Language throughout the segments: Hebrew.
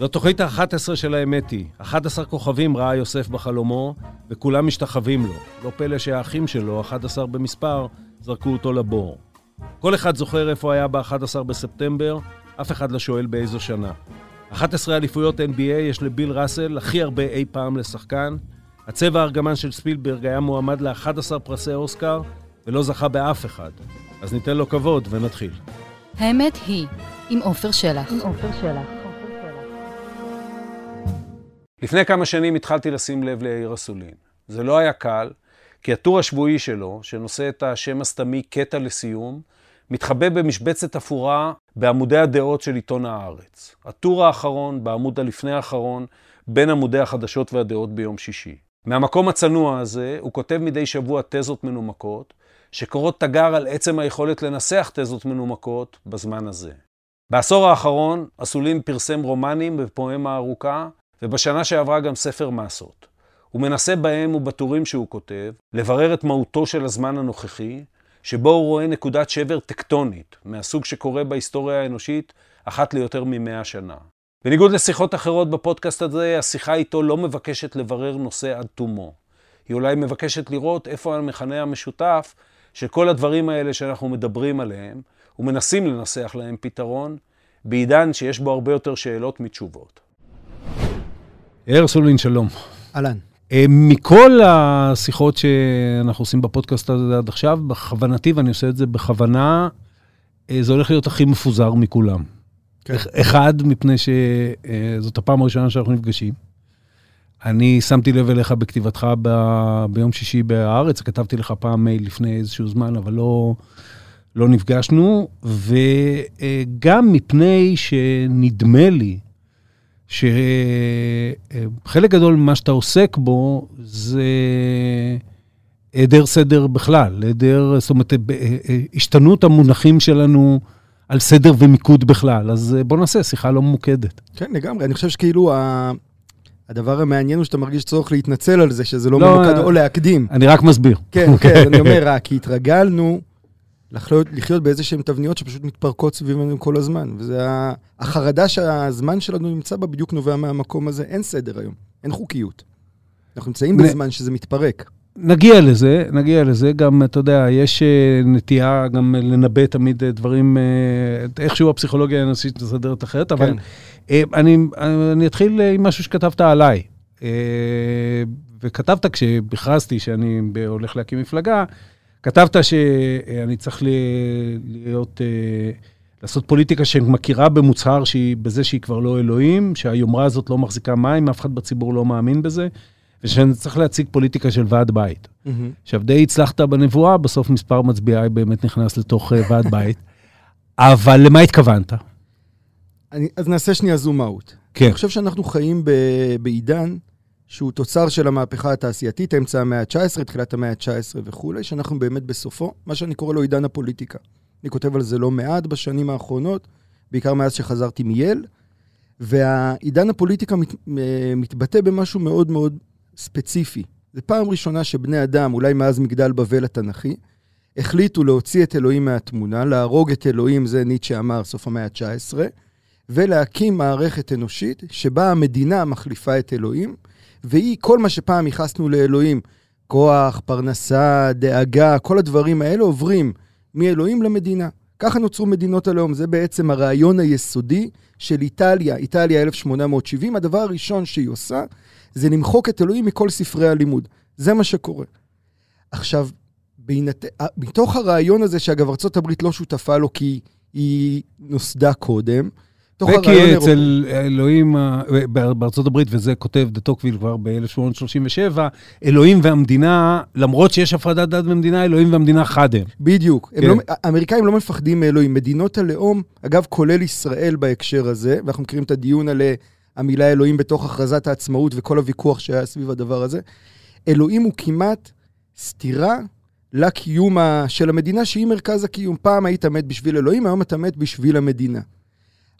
זו תוכנית ה-11 של האמת היא. 11 כוכבים ראה יוסף בחלומו, וכולם משתחווים לו. לא פלא שהאחים שלו, 11 במספר, זרקו אותו לבור. כל אחד זוכר איפה היה ב-11 בספטמבר, אף אחד לא שואל באיזו שנה. 11 אליפויות NBA יש לביל ראסל, הכי הרבה אי פעם לשחקן. הצבע הארגמן של ספילברג היה מועמד ל-11 פרסי אוסקר, ולא זכה באף אחד. אז ניתן לו כבוד ונתחיל. האמת היא, עם עופר שלח. עם עופר שלח. לפני כמה שנים התחלתי לשים לב ליאיר אסולין. זה לא היה קל, כי הטור השבועי שלו, שנושא את השם הסתמי קטע לסיום, מתחבא במשבצת אפורה בעמודי הדעות של עיתון הארץ. הטור האחרון, בעמוד הלפני האחרון, בין עמודי החדשות והדעות ביום שישי. מהמקום הצנוע הזה, הוא כותב מדי שבוע תזות מנומקות, שקורות תגר על עצם היכולת לנסח תזות מנומקות בזמן הזה. בעשור האחרון, אסולין פרסם רומנים בפואמה ארוכה, ובשנה שעברה גם ספר מסות. הוא מנסה בהם ובטורים שהוא כותב, לברר את מהותו של הזמן הנוכחי, שבו הוא רואה נקודת שבר טקטונית, מהסוג שקורה בהיסטוריה האנושית אחת ליותר ממאה שנה. בניגוד לשיחות אחרות בפודקאסט הזה, השיחה איתו לא מבקשת לברר נושא עד תומו. היא אולי מבקשת לראות איפה המכנה המשותף של כל הדברים האלה שאנחנו מדברים עליהם, ומנסים לנסח להם פתרון, בעידן שיש בו הרבה יותר שאלות מתשובות. יאיר סולין, שלום. אהלן. אה, מכל השיחות שאנחנו עושים בפודקאסט הזה עד עכשיו, בכוונתי, ואני עושה את זה בכוונה, אה, זה הולך להיות הכי מפוזר מכולם. כן. אחד, מפני שזאת הפעם הראשונה שאנחנו נפגשים. אני שמתי לב אליך בכתיבתך ב... ביום שישי בהארץ, כתבתי לך פעם מייל לפני איזשהו זמן, אבל לא, לא נפגשנו, וגם מפני שנדמה לי שחלק גדול ממה שאתה עוסק בו זה היעדר סדר בכלל, היעדר, זאת אומרת, השתנות המונחים שלנו על סדר ומיקוד בכלל. אז בוא נעשה שיחה לא ממוקדת. כן, לגמרי. אני חושב שכאילו הדבר המעניין הוא שאתה מרגיש צורך להתנצל על זה, שזה לא, לא ממוקד או להקדים. אני רק מסביר. כן, כן, אני אומר רק, כי התרגלנו לחיות, לחיות באיזה שהן תבניות שפשוט מתפרקות סביבנו כל הזמן. וזה החרדה שהזמן שלנו נמצא בה בדיוק נובע מהמקום הזה. אין סדר היום, אין חוקיות. אנחנו נמצאים בזמן שזה מתפרק. נגיע לזה, נגיע לזה. גם, אתה יודע, יש אה, נטייה גם לנבא תמיד אה, דברים, אה, איכשהו הפסיכולוגיה האנושית מסדרת אחרת, אבל כן. אני, אני אתחיל עם משהו שכתבת עליי. וכתבת כשהכרזתי שאני הולך להקים מפלגה, כתבת שאני צריך להיות, לעשות פוליטיקה שמכירה במוצהר שהיא, בזה שהיא כבר לא אלוהים, שהיומרה הזאת לא מחזיקה מים, אף אחד בציבור לא מאמין בזה. ושאני צריך להציג פוליטיקה של ועד בית. Mm-hmm. עכשיו, די הצלחת בנבואה, בסוף מספר מצביעי באמת נכנס לתוך uh, ועד בית. אבל למה התכוונת? אני, אז נעשה שנייה זום אאוט. כן. אני חושב שאנחנו חיים ב, בעידן שהוא תוצר של המהפכה התעשייתית, אמצע המאה ה-19, תחילת המאה ה-19 וכולי, שאנחנו באמת בסופו, מה שאני קורא לו עידן הפוליטיקה. אני כותב על זה לא מעט בשנים האחרונות, בעיקר מאז שחזרתי מייל, והעידן הפוליטיקה מת, מתבטא במשהו מאוד מאוד ספציפי. זו פעם ראשונה שבני אדם, אולי מאז מגדל בבל התנ"כי, החליטו להוציא את אלוהים מהתמונה, להרוג את אלוהים, זה ניטשה אמר, סוף המאה ה-19, ולהקים מערכת אנושית שבה המדינה מחליפה את אלוהים, והיא, כל מה שפעם ייחסנו לאלוהים, כוח, פרנסה, דאגה, כל הדברים האלה עוברים מאלוהים למדינה. ככה נוצרו מדינות הלאום, זה בעצם הרעיון היסודי של איטליה, איטליה 1870, הדבר הראשון שהיא עושה זה למחוק את אלוהים מכל ספרי הלימוד. זה מה שקורה. עכשיו, בהינת... מתוך הרעיון הזה, שאגב, ארה"ב לא שותפה לו כי היא נוסדה קודם, וכי אצל אלוהים, בארצות הברית, וזה כותב דה טוקוויל כבר ב-1837, אלוהים והמדינה, למרות שיש הפרדת דת במדינה, אלוהים והמדינה חד הם. בדיוק. כן. לא, האמריקאים לא מפחדים מאלוהים. מדינות הלאום, אגב, כולל ישראל בהקשר הזה, ואנחנו מכירים את הדיון על המילה אלוהים בתוך הכרזת העצמאות וכל הוויכוח שהיה סביב הדבר הזה. אלוהים הוא כמעט סתירה לקיום של המדינה, שהיא מרכז הקיום. פעם היית מת בשביל אלוהים, היום אתה מת בשביל המדינה.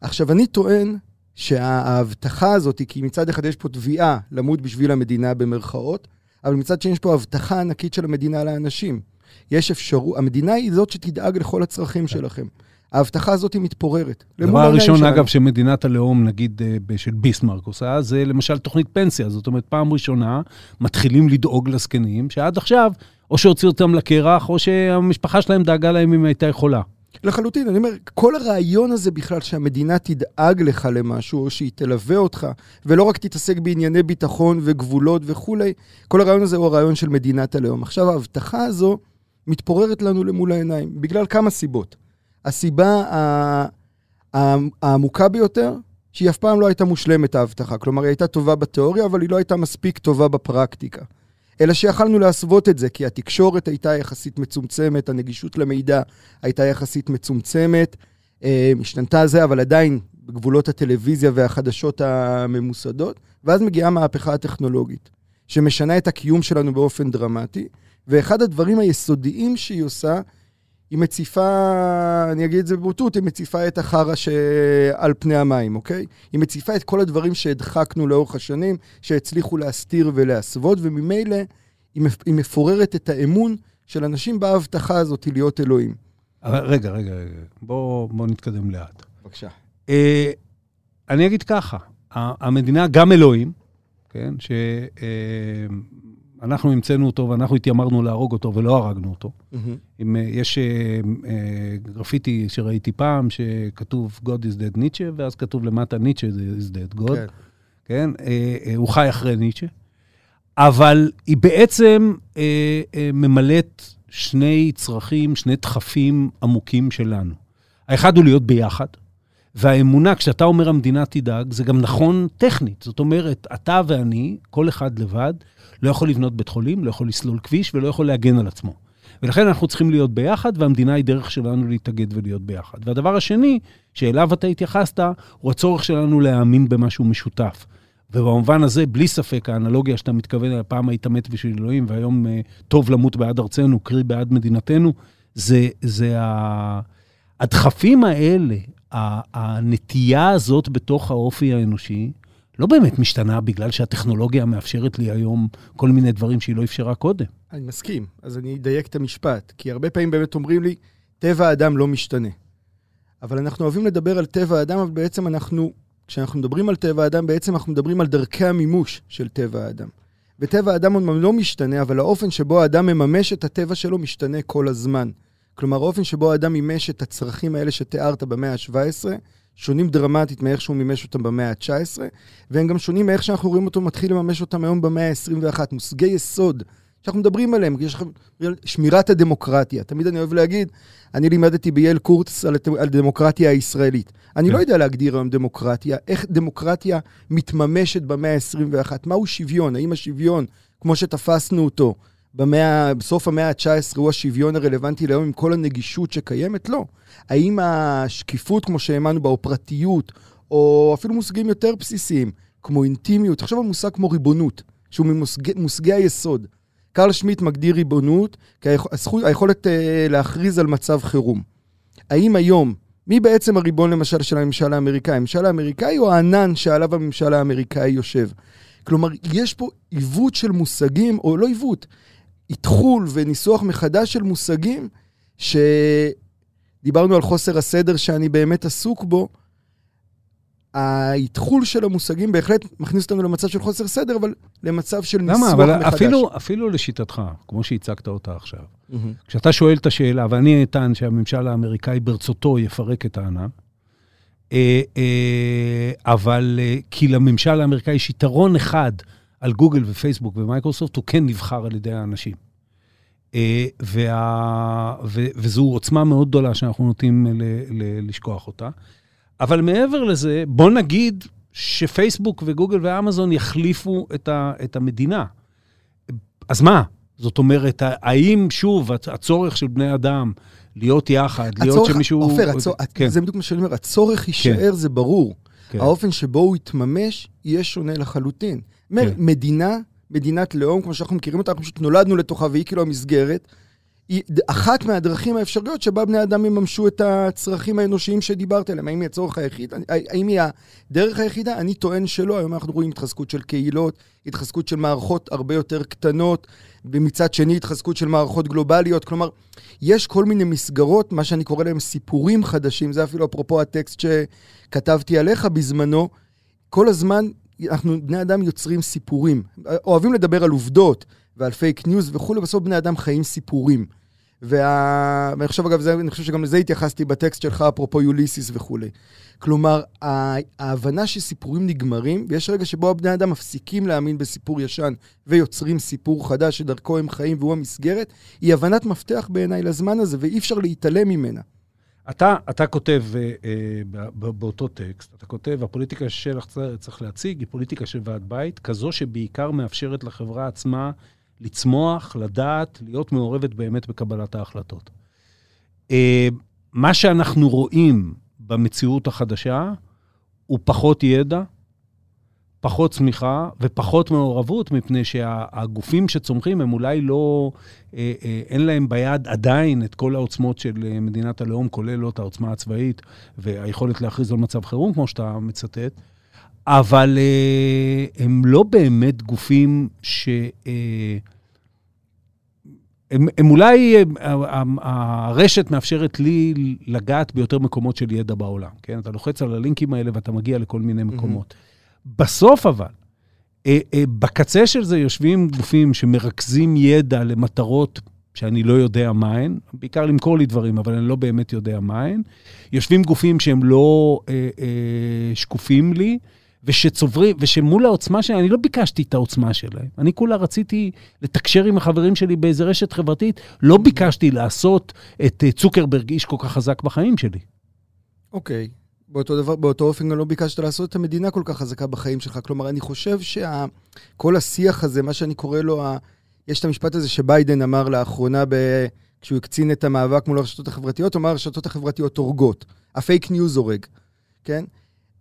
עכשיו, אני טוען שההבטחה הזאת, כי מצד אחד יש פה תביעה למות בשביל המדינה במרכאות, אבל מצד שני יש פה הבטחה ענקית של המדינה לאנשים. יש אפשרות, המדינה היא זאת שתדאג לכל הצרכים כן. שלכם. ההבטחה הזאת היא מתפוררת. הדבר העיניים הראשון. אגב, שמדינת הלאום, נגיד, אה, של ביסמרק עושה, זה למשל תוכנית פנסיה. זאת אומרת, פעם ראשונה מתחילים לדאוג לזקנים, שעד עכשיו, או שהוציאו אותם לקרח, או שהמשפחה שלהם דאגה להם אם הייתה יכולה. לחלוטין, אני אומר, כל הרעיון הזה בכלל שהמדינה תדאג לך למשהו, או שהיא תלווה אותך, ולא רק תתעסק בענייני ביטחון וגבולות וכולי, כל הרעיון הזה הוא הרעיון של מדינת הלאום. עכשיו, ההבטחה הזו מתפוררת לנו למול העיניים, בגלל כמה סיבות. הסיבה העמוקה ביותר, שהיא אף פעם לא הייתה מושלמת, ההבטחה. כלומר, היא הייתה טובה בתיאוריה, אבל היא לא הייתה מספיק טובה בפרקטיקה. אלא שיכלנו להסוות את זה, כי התקשורת הייתה יחסית מצומצמת, הנגישות למידע הייתה יחסית מצומצמת, אה, השתנתה זה, אבל עדיין בגבולות הטלוויזיה והחדשות הממוסדות, ואז מגיעה המהפכה הטכנולוגית, שמשנה את הקיום שלנו באופן דרמטי, ואחד הדברים היסודיים שהיא עושה, היא מציפה, אני אגיד את זה בבוטות, היא מציפה את החרא שעל פני המים, אוקיי? היא מציפה את כל הדברים שהדחקנו לאורך השנים, שהצליחו להסתיר ולהסוות, וממילא היא מפ- היא מפוררת את האמון של אנשים בהבטחה הזאת להיות אלוהים. אבל רגע, רגע, רגע. בואו בוא נתקדם לאט. בבקשה. אה, אני אגיד ככה, המדינה, גם אלוהים, כן, שאנחנו המצאנו אותו ואנחנו התיימרנו להרוג אותו ולא הרגנו אותו. אם, אה, יש אה, אה, גרפיטי שראיתי פעם, שכתוב God is dead ניטשה, ואז כתוב למטה ניטשה is dead God, כן. כן? אה, אה, הוא חי אחרי ניטשה. אבל היא בעצם אה, אה, ממלאת שני צרכים, שני דחפים עמוקים שלנו. האחד הוא להיות ביחד, והאמונה, כשאתה אומר המדינה תדאג, זה גם נכון טכנית. זאת אומרת, אתה ואני, כל אחד לבד, לא יכול לבנות בית חולים, לא יכול לסלול כביש ולא יכול להגן על עצמו. ולכן אנחנו צריכים להיות ביחד, והמדינה היא דרך שלנו להתאגד ולהיות ביחד. והדבר השני, שאליו אתה התייחסת, הוא הצורך שלנו להאמין במשהו משותף. ובמובן הזה, בלי ספק, האנלוגיה שאתה מתכוון אליה, פעם היית מת בשביל אלוהים, והיום uh, טוב למות בעד ארצנו, קרי בעד מדינתנו, זה, זה. הדחפים האלה, הנטייה הזאת בתוך האופי האנושי, לא באמת משתנה בגלל שהטכנולוגיה מאפשרת לי היום כל מיני דברים שהיא לא אפשרה קודם. אני מסכים, אז אני אדייק את המשפט, כי הרבה פעמים באמת אומרים לי, טבע האדם לא משתנה. אבל אנחנו אוהבים לדבר על טבע האדם, אבל בעצם אנחנו, כשאנחנו מדברים על טבע האדם, בעצם אנחנו מדברים על דרכי המימוש של טבע האדם. וטבע האדם אומנם לא משתנה, אבל האופן שבו האדם מממש את הטבע שלו משתנה כל הזמן. כלומר, האופן שבו האדם מימש את הצרכים האלה שתיארת במאה ה-17, שונים דרמטית מאיך שהוא מימש אותם במאה ה-19, והם גם שונים מאיך שאנחנו רואים אותו מתחיל לממש אותם היום במאה ה-21. מושגי יסוד שאנחנו מדברים עליהם, יש לכם שמירת הדמוקרטיה. תמיד אני אוהב להגיד, אני לימדתי בייל קורס על, על דמוקרטיה הישראלית. אני כן. לא יודע להגדיר היום דמוקרטיה, איך דמוקרטיה מתממשת במאה ה-21, מהו שוויון, האם השוויון, כמו שתפסנו אותו במאה, בסוף המאה ה-19, הוא השוויון הרלוונטי ליום עם כל הנגישות שקיימת? לא. האם השקיפות, כמו שהאמנו בה, או פרטיות, או אפילו מושגים יותר בסיסיים, כמו אינטימיות, תחשוב על מושג כמו ריבונות, שהוא ממושגי מושגי היסוד. קרל שמיט מגדיר ריבונות כהזכות- היכולת אה, להכריז על מצב חירום. האם היום, מי בעצם הריבון למשל של הממשל האמריקאי? הממשל האמריקאי או הענן שעליו הממשל האמריקאי יושב? כלומר, יש פה עיוות של מושגים, או לא עיוות, איתחול וניסוח מחדש של מושגים, שדיברנו על חוסר הסדר שאני באמת עסוק בו. האיתחול של המושגים בהחלט מכניס אותנו למצב של חוסר סדר, אבל למצב של ניסוח למה? מחדש. אבל אפילו, אפילו לשיטתך, כמו שהצגת אותה עכשיו, מהמם. כשאתה שואל את השאלה, ואני אטען שהממשל האמריקאי ברצותו יפרק את הענן, אה, אה, אבל אה, כי לממשל האמריקאי יש יתרון אחד על גוגל ופייסבוק ומייקרוסופט, הוא כן נבחר על ידי האנשים. אה, וה, ו, וזו עוצמה מאוד גדולה שאנחנו נוטים ל, ל, לשכוח אותה. אבל מעבר לזה, בוא נגיד שפייסבוק וגוגל ואמזון יחליפו את, ה, את המדינה. אז מה? זאת אומרת, האם שוב הצורך של בני אדם להיות יחד, להיות הצורך, שמישהו... עופר, הצור, כן, זה בדיוק מה שאני אומר, הצורך יישאר, זה ברור. כן. האופן שבו הוא יתממש יהיה שונה לחלוטין. אומר, כן. מדינה, מדינת לאום, כמו שאנחנו מכירים אותה, אנחנו פשוט נולדנו לתוכה והיא כאילו המסגרת, היא אחת מהדרכים האפשריות שבה בני אדם יממשו את הצרכים האנושיים שדיברת עליהם. האם היא הצורך היחיד? האם היא הדרך היחידה? אני טוען שלא. היום אנחנו רואים התחזקות של קהילות, התחזקות של מערכות הרבה יותר קטנות, ומצד שני התחזקות של מערכות גלובליות. כלומר, יש כל מיני מסגרות, מה שאני קורא להם סיפורים חדשים, זה אפילו אפרופו הטקסט שכתבתי עליך בזמנו. כל הזמן אנחנו, בני אדם יוצרים סיפורים. אוהבים לדבר על עובדות ועל fake news וכולי, בסוף בני אדם חיים סיפורים. וה... ואני חושב, אגב, זה, אני חושב שגם לזה התייחסתי בטקסט שלך, אפרופו Ulysses וכולי. כלומר, ההבנה שסיפורים נגמרים, ויש רגע שבו הבני אדם מפסיקים להאמין בסיפור ישן ויוצרים סיפור חדש שדרכו הם חיים והוא המסגרת, היא הבנת מפתח בעיניי לזמן הזה, ואי אפשר להתעלם ממנה. אתה, אתה כותב אה, אה, באותו טקסט, אתה כותב, הפוליטיקה ששלח צריך להציג היא פוליטיקה של ועד בית, כזו שבעיקר מאפשרת לחברה עצמה לצמוח, לדעת, להיות מעורבת באמת בקבלת ההחלטות. אה, מה שאנחנו רואים במציאות החדשה הוא פחות ידע, פחות צמיחה ופחות מעורבות, מפני שהגופים שצומחים הם אולי לא, אה, אה, אין להם ביד עדיין את כל העוצמות של מדינת הלאום, כולל לא את העוצמה הצבאית והיכולת להכריז על מצב חירום, כמו שאתה מצטט, אבל הם לא באמת גופים ש... הם, הם אולי, הרשת מאפשרת לי לגעת ביותר מקומות של ידע בעולם, כן? אתה לוחץ על הלינקים האלה ואתה מגיע לכל מיני מקומות. Mm-hmm. בסוף אבל, אה, אה, בקצה של זה יושבים גופים שמרכזים ידע למטרות שאני לא יודע מהן, בעיקר למכור לי דברים, אבל אני לא באמת יודע מהן. יושבים גופים שהם לא אה, אה, שקופים לי, ושצוברים, ושמול העוצמה שלהם, אני לא ביקשתי את העוצמה שלהם. אני כולה רציתי לתקשר עם החברים שלי באיזה רשת חברתית, לא ביקשתי לעשות את צוקרברג איש כל כך חזק בחיים שלי. אוקיי. Okay. באותו דבר, באותו אופן גם לא ביקשת לעשות את המדינה כל כך חזקה בחיים שלך. כלומר, אני חושב שכל. השיח הזה, מה שאני קורא לו, ה... יש את המשפט הזה שביידן אמר לאחרונה, ב... כשהוא הקצין את המאבק מול הרשתות החברתיות, הוא אמר, הרשתות החברתיות הורגות. ה fake news הורג, כן?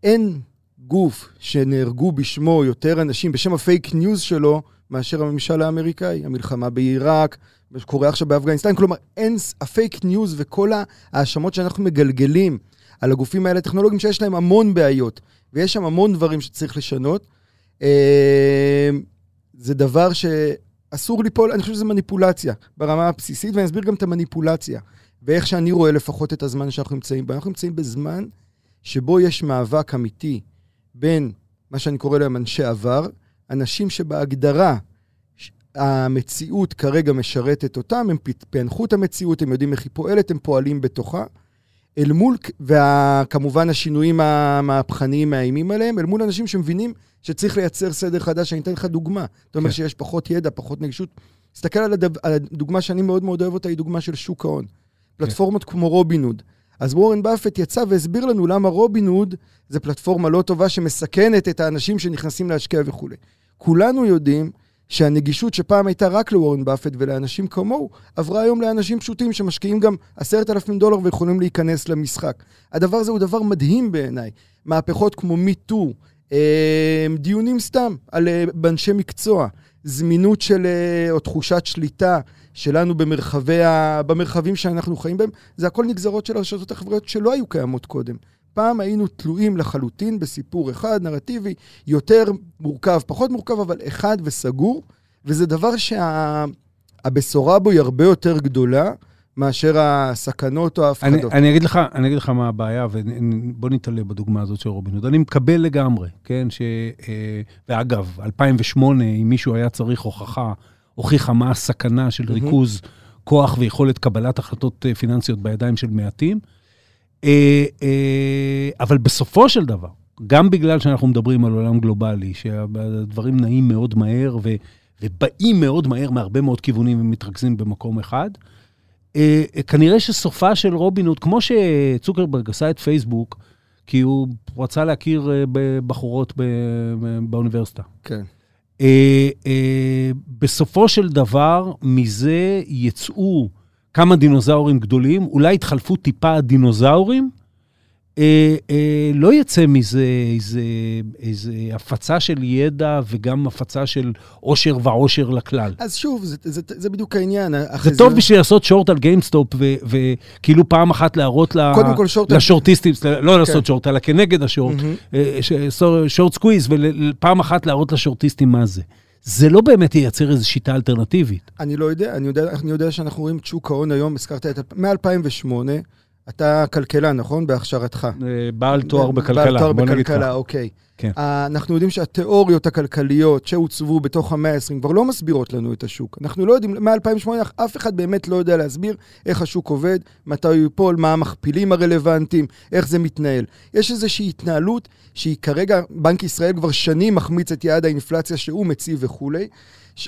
אין גוף שנהרגו בשמו יותר אנשים, בשם ה fake news שלו, מאשר הממשל האמריקאי, המלחמה בעיראק, מה שקורה עכשיו באפגניסטן. כלומר, אין, ה fake news וכל ההאשמות שאנחנו מגלגלים על הגופים האלה הטכנולוגיים, שיש להם המון בעיות, ויש שם המון דברים שצריך לשנות. אה, זה דבר שאסור ליפול, אני חושב שזה מניפולציה ברמה הבסיסית, ואני אסביר גם את המניפולציה, ואיך שאני רואה לפחות את הזמן שאנחנו נמצאים בו. אנחנו נמצאים בזמן שבו יש מאבק אמיתי בין מה שאני קורא להם אנשי עבר, אנשים שבהגדרה המציאות כרגע משרתת אותם, הם פענחו את המציאות, הם יודעים איך היא פועלת, הם פועלים בתוכה. אל מול, וכמובן השינויים המהפכניים מאיימים עליהם, אל מול אנשים שמבינים שצריך לייצר סדר חדש. אני אתן לך דוגמה. אתה אומר כן. שיש פחות ידע, פחות נגישות. תסתכל על, הדב, על הדוגמה שאני מאוד מאוד אוהב אותה, היא דוגמה של שוק ההון. כן. פלטפורמות כמו רובינוד. אז וורן באפט יצא והסביר לנו למה רובין הוד זה פלטפורמה לא טובה שמסכנת את האנשים שנכנסים להשקיע וכולי. כולנו יודעים שהנגישות שפעם הייתה רק לוורן באפט ולאנשים כמוהו, עברה היום לאנשים פשוטים שמשקיעים גם עשרת אלפים דולר ויכולים להיכנס למשחק. הדבר הזה הוא דבר מדהים בעיניי. מהפכות כמו מיטו, אה, דיונים סתם על אה, אנשי מקצוע, זמינות של, אה, או תחושת שליטה שלנו במרחבי ה... במרחבים שאנחנו חיים בהם, זה הכל נגזרות של הרשתות החברתיות שלא היו קיימות קודם. פעם היינו תלויים לחלוטין בסיפור אחד, נרטיבי, יותר מורכב, פחות מורכב, אבל אחד וסגור, וזה דבר שהבשורה שה... בו היא הרבה יותר גדולה. מאשר הסכנות או ההפחדות. אני, אני, אגיד לך, אני אגיד לך מה הבעיה, ובוא נתעלה בדוגמה הזאת של רובין הוד. אני מקבל לגמרי, כן, ש... אה, ואגב, 2008, אם מישהו היה צריך הוכחה הוכיחה מה הסכנה של ריכוז כוח ויכולת קבלת החלטות אה, פיננסיות בידיים של מעטים. אה, אה, אבל בסופו של דבר, גם בגלל שאנחנו מדברים על עולם גלובלי, שהדברים נעים מאוד מהר ו, ובאים מאוד מהר מהרבה מאוד כיוונים ומתרכזים במקום אחד, כנראה שסופה של רובין כמו שצוקרברג עשה את פייסבוק, כי הוא רצה להכיר בחורות באוניברסיטה. כן. אה, אה, בסופו של דבר, מזה יצאו כמה דינוזאורים גדולים, אולי יתחלפו טיפה הדינוזאורים, אה, אה, לא יצא מזה איזה, איזה הפצה של ידע וגם הפצה של עושר ועושר לכלל. אז שוב, זה, זה, זה בדיוק העניין. זה טוב בשביל לעשות short על GameStop, וכאילו פעם אחת להראות לה, short לשורטיסטים, על... לא כן. לעשות short, אלא כנגד ה short, mm-hmm. short squeeze, ופעם אחת להראות לשורטיסטים מה זה. זה לא באמת ייצר איזו שיטה אלטרנטיבית. אני לא יודע, אני יודע, אני יודע שאנחנו רואים את שוק ההון היום, הזכרת את... מ-2008, אתה כלכלן, נכון? בהכשרתך. אה, בעל תואר בכלכלה, בעל תואר בכלכלה, אוקיי. כן. אנחנו יודעים שהתיאוריות הכלכליות שהוצבו בתוך המאה ה-20 כבר לא מסבירות לנו את השוק. אנחנו לא יודעים, מ-2008 אף אחד באמת לא יודע להסביר איך השוק עובד, מתי הוא ייפול, מה המכפילים הרלוונטיים, איך זה מתנהל. יש איזושהי התנהלות שהיא כרגע, בנק ישראל כבר שנים מחמיץ את יעד האינפלציה שהוא מציב וכולי.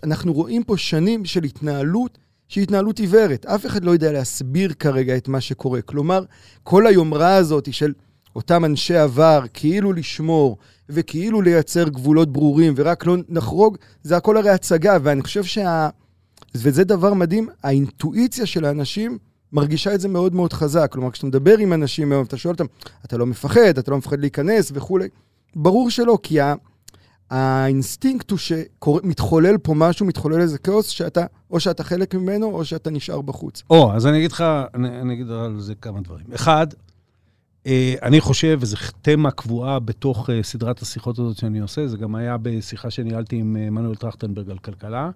אנחנו רואים פה שנים של התנהלות שהיא התנהלות עיוורת. אף אחד לא יודע להסביר כרגע את מה שקורה. כלומר, כל היומרה הזאת של אותם אנשי עבר, כאילו לשמור וכאילו לייצר גבולות ברורים ורק לא נחרוג, זה הכל הרי הצגה. ואני חושב שה... וזה דבר מדהים, האינטואיציה של האנשים מרגישה את זה מאוד מאוד חזק. כלומר, כשאתה מדבר עם אנשים היום, אתה שואל אותם, אתה לא מפחד, אתה לא מפחד להיכנס וכולי. ברור שלא, כי האינסטינקט הוא שמתחולל פה משהו, מתחולל איזה כאוס, שאתה, או שאתה חלק ממנו, או שאתה נשאר בחוץ. או, אז אני אגיד לך, אני, אני אגיד על זה כמה דברים. אחד, אה, אני חושב, וזו תמה קבועה בתוך אה, סדרת השיחות הזאת שאני עושה, זה גם היה בשיחה שניהלתי עם אה, מנואל טרכטנברג על כלכלה,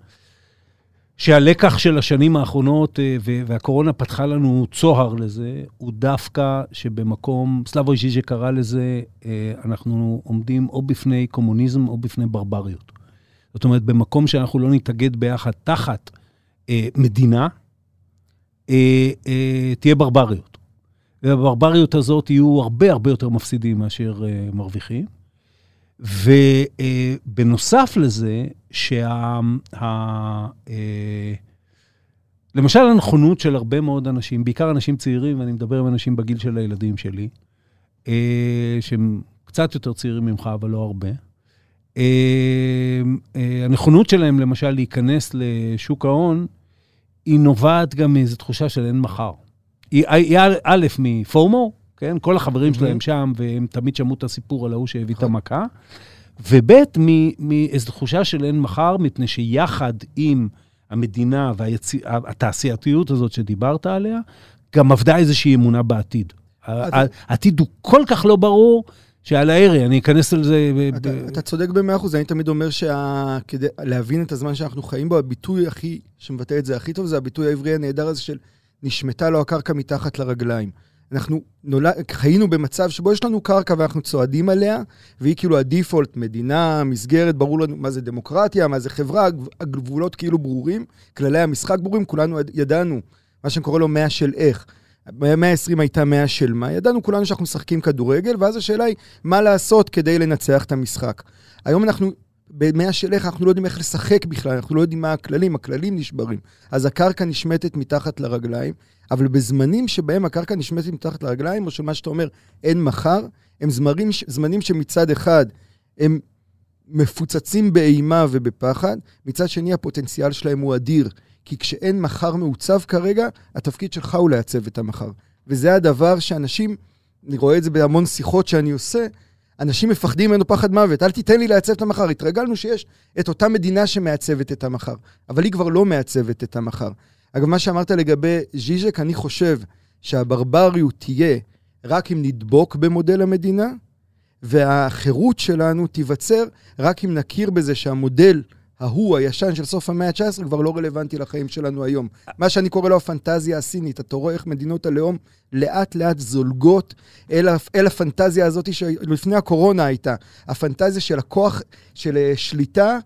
שהלקח של השנים האחרונות, והקורונה פתחה לנו צוהר לזה, הוא דווקא שבמקום, סלאבוי ז'יז'ה קרא לזה, אנחנו עומדים או בפני קומוניזם או בפני ברבריות. זאת אומרת, במקום שאנחנו לא נתאגד ביחד תחת מדינה, תהיה ברבריות. ובברבריות הזאת יהיו הרבה הרבה יותר מפסידים מאשר מרוויחים. ובנוסף לזה, שה... ה, uh, למשל הנכונות של הרבה מאוד אנשים, בעיקר אנשים צעירים, ואני מדבר עם אנשים בגיל של הילדים שלי, uh, שהם קצת יותר צעירים ממך, אבל לא הרבה. Uh, הנכונות שלהם, למשל, להיכנס לשוק ההון, היא נובעת גם מאיזו תחושה של אין מחר. היא א', מפורמו, כן? כל החברים שלהם שם, והם תמיד שמעו את הסיפור על ההוא שהביא את נכון. המכה. וב', מאיזו תחושה של אין מחר, מפני שיחד עם המדינה והתעשייתיות הזאת שדיברת עליה, גם עבדה איזושהי אמונה בעתיד. העתיד הוא כל כך לא ברור, שעל הערי, אני אכנס לזה... אתה, ב... אתה צודק במאה אחוז, אני תמיד אומר שכדי להבין את הזמן שאנחנו חיים בו, הביטוי הכי, שמבטא את זה הכי טוב, זה הביטוי העברי הנהדר הזה של נשמטה לו הקרקע מתחת לרגליים. אנחנו נולד, חיינו במצב שבו יש לנו קרקע ואנחנו צועדים עליה, והיא כאילו הדיפולט, מדינה, מסגרת, ברור לנו מה זה דמוקרטיה, מה זה חברה, הגבולות כאילו ברורים, כללי המשחק ברורים, כולנו ידענו, מה שאני קורא לו מאה של איך. במאה ה-20 הייתה מאה של מה, ידענו כולנו שאנחנו משחקים כדורגל, ואז השאלה היא, מה לעשות כדי לנצח את המשחק. היום אנחנו במאה של איך אנחנו לא יודעים איך לשחק בכלל, אנחנו לא יודעים מה הכללים, הכללים נשברים. אז הקרקע נשמטת מתחת לרגליים, אבל בזמנים שבהם הקרקע נשמטת מתחת לרגליים, או שמה שאתה אומר, אין מחר, הם זמרים, זמנים שמצד אחד הם מפוצצים באימה ובפחד, מצד שני הפוטנציאל שלהם הוא אדיר. כי כשאין מחר מעוצב כרגע, התפקיד שלך הוא לעצב את המחר. וזה הדבר שאנשים, אני רואה את זה בהמון שיחות שאני עושה, אנשים מפחדים ממנו פחד מוות. אל תיתן לי לעצב את המחר. התרגלנו שיש את אותה מדינה שמעצבת את המחר, אבל היא כבר לא מעצבת את המחר. אגב, מה שאמרת לגבי ז'יז'ק, אני חושב שהברבריות תהיה רק אם נדבוק במודל המדינה, והחירות שלנו תיווצר רק אם נכיר בזה שהמודל ההוא, הישן של סוף המאה ה-19, כבר לא רלוונטי לחיים שלנו היום. מה שאני קורא לו הפנטזיה הסינית. אתה רואה איך מדינות הלאום לאט לאט זולגות אל, אל הפנטזיה הזאת שלפני הקורונה הייתה. הפנטזיה של הכוח, של אה, שליטה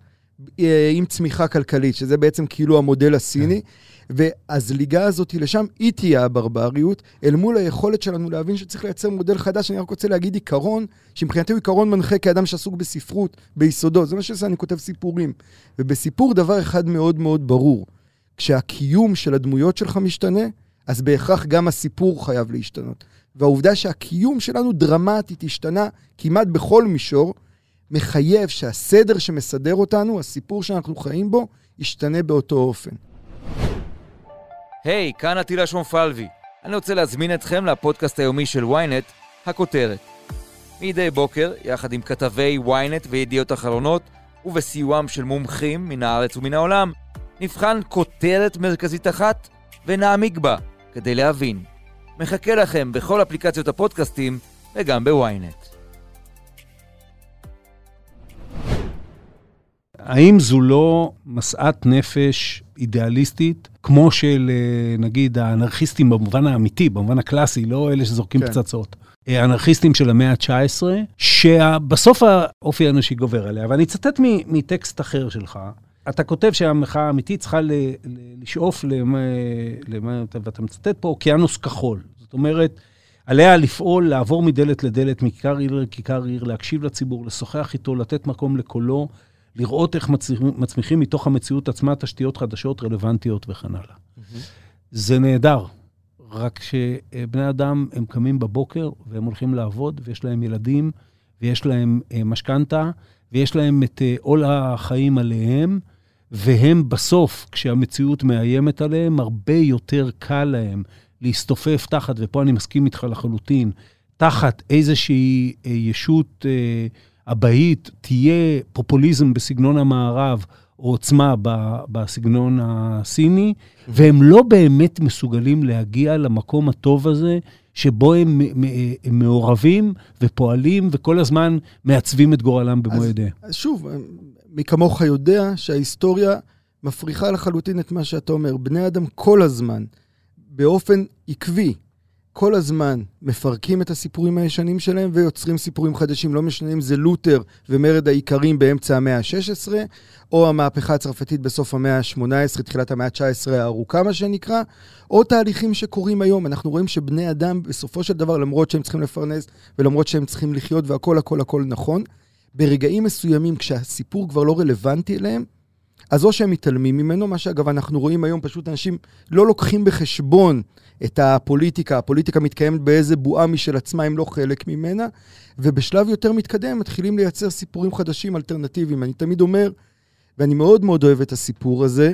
אה, עם צמיחה כלכלית, שזה בעצם כאילו המודל הסיני. כן. והזליגה הזאת לשם, היא תהיה הברבריות, אל מול היכולת שלנו להבין שצריך לייצר מודל חדש. אני רק רוצה להגיד עיקרון, שמבחינתי הוא עיקרון מנחה כאדם שעסוק בספרות, ביסודו. זה מה שעושה, אני כותב סיפורים. ובסיפור דבר אחד מאוד מאוד ברור, כשהקיום של הדמויות שלך משתנה, אז בהכרח גם הסיפור חייב להשתנות. והעובדה שהקיום שלנו דרמטית השתנה כמעט בכל מישור, מחייב שהסדר שמסדר אותנו, הסיפור שאנחנו חיים בו, ישתנה באותו אופן. היי, hey, כאן עטילה שומפלבי. אני רוצה להזמין אתכם לפודקאסט היומי של ynet, הכותרת. מדי בוקר, יחד עם כתבי ynet וידיעות אחרונות, ובסיועם של מומחים מן הארץ ומן העולם, נבחן כותרת מרכזית אחת ונעמיק בה כדי להבין. מחכה לכם בכל אפליקציות הפודקאסטים וגם בוויינט. האם זו לא משאת נפש אידיאליסטית, כמו של, אה, נגיד, האנרכיסטים במובן האמיתי, במובן הקלאסי, לא אלה שזורקים כן. פצצות. אה, האנרכיסטים של המאה ה-19, שבסוף האופי האנושי גובר עליה. ואני אצטט מטקסט אחר שלך. אתה כותב שהמחאה האמיתית צריכה ל- ל- לשאוף למה, למה, ואתה מצטט פה, אוקיינוס כחול. זאת אומרת, עליה לפעול, לעבור מדלת לדלת, מכיכר עיר לכיכר עיר, להקשיב לציבור, לשוחח איתו, לתת מקום לקולו, לראות איך מצמיחים מתוך המציאות עצמה תשתיות חדשות, רלוונטיות וכן הלאה. זה נהדר, רק שבני אדם, הם קמים בבוקר והם הולכים לעבוד, ויש להם ילדים, ויש להם אה, משכנתה, ויש להם את אה, עול החיים עליהם, והם בסוף, כשהמציאות מאיימת עליהם, הרבה יותר קל להם להסתופף תחת, ופה אני מסכים איתך לחלוטין, תחת איזושהי אה, ישות אה, אבהית, תהיה פופוליזם בסגנון המערב, או עוצמה ב- בסגנון הסיני, והם לא באמת מסוגלים להגיע למקום הטוב הזה, שבו הם, הם מעורבים ופועלים, וכל הזמן מעצבים את גורלם במו אז- ידיהם. אז שוב, מי כמוך יודע שההיסטוריה מפריכה לחלוטין את מה שאתה אומר. בני אדם כל הזמן, באופן עקבי, כל הזמן מפרקים את הסיפורים הישנים שלהם ויוצרים סיפורים חדשים. לא משנה אם זה לותר ומרד האיכרים באמצע המאה ה-16, או המהפכה הצרפתית בסוף המאה ה-18, תחילת המאה ה-19 הארוכה, מה שנקרא, או תהליכים שקורים היום. אנחנו רואים שבני אדם, בסופו של דבר, למרות שהם צריכים לפרנס ולמרות שהם צריכים לחיות והכל הכל הכל נכון, ברגעים מסוימים, כשהסיפור כבר לא רלוונטי אליהם, אז או שהם מתעלמים ממנו, מה שאגב אנחנו רואים היום, פשוט אנשים לא לוקחים בחשבון את הפוליטיקה, הפוליטיקה מתקיימת באיזה בועה משל עצמה, הם לא חלק ממנה, ובשלב יותר מתקדם מתחילים לייצר סיפורים חדשים, אלטרנטיביים. אני תמיד אומר, ואני מאוד מאוד אוהב את הסיפור הזה,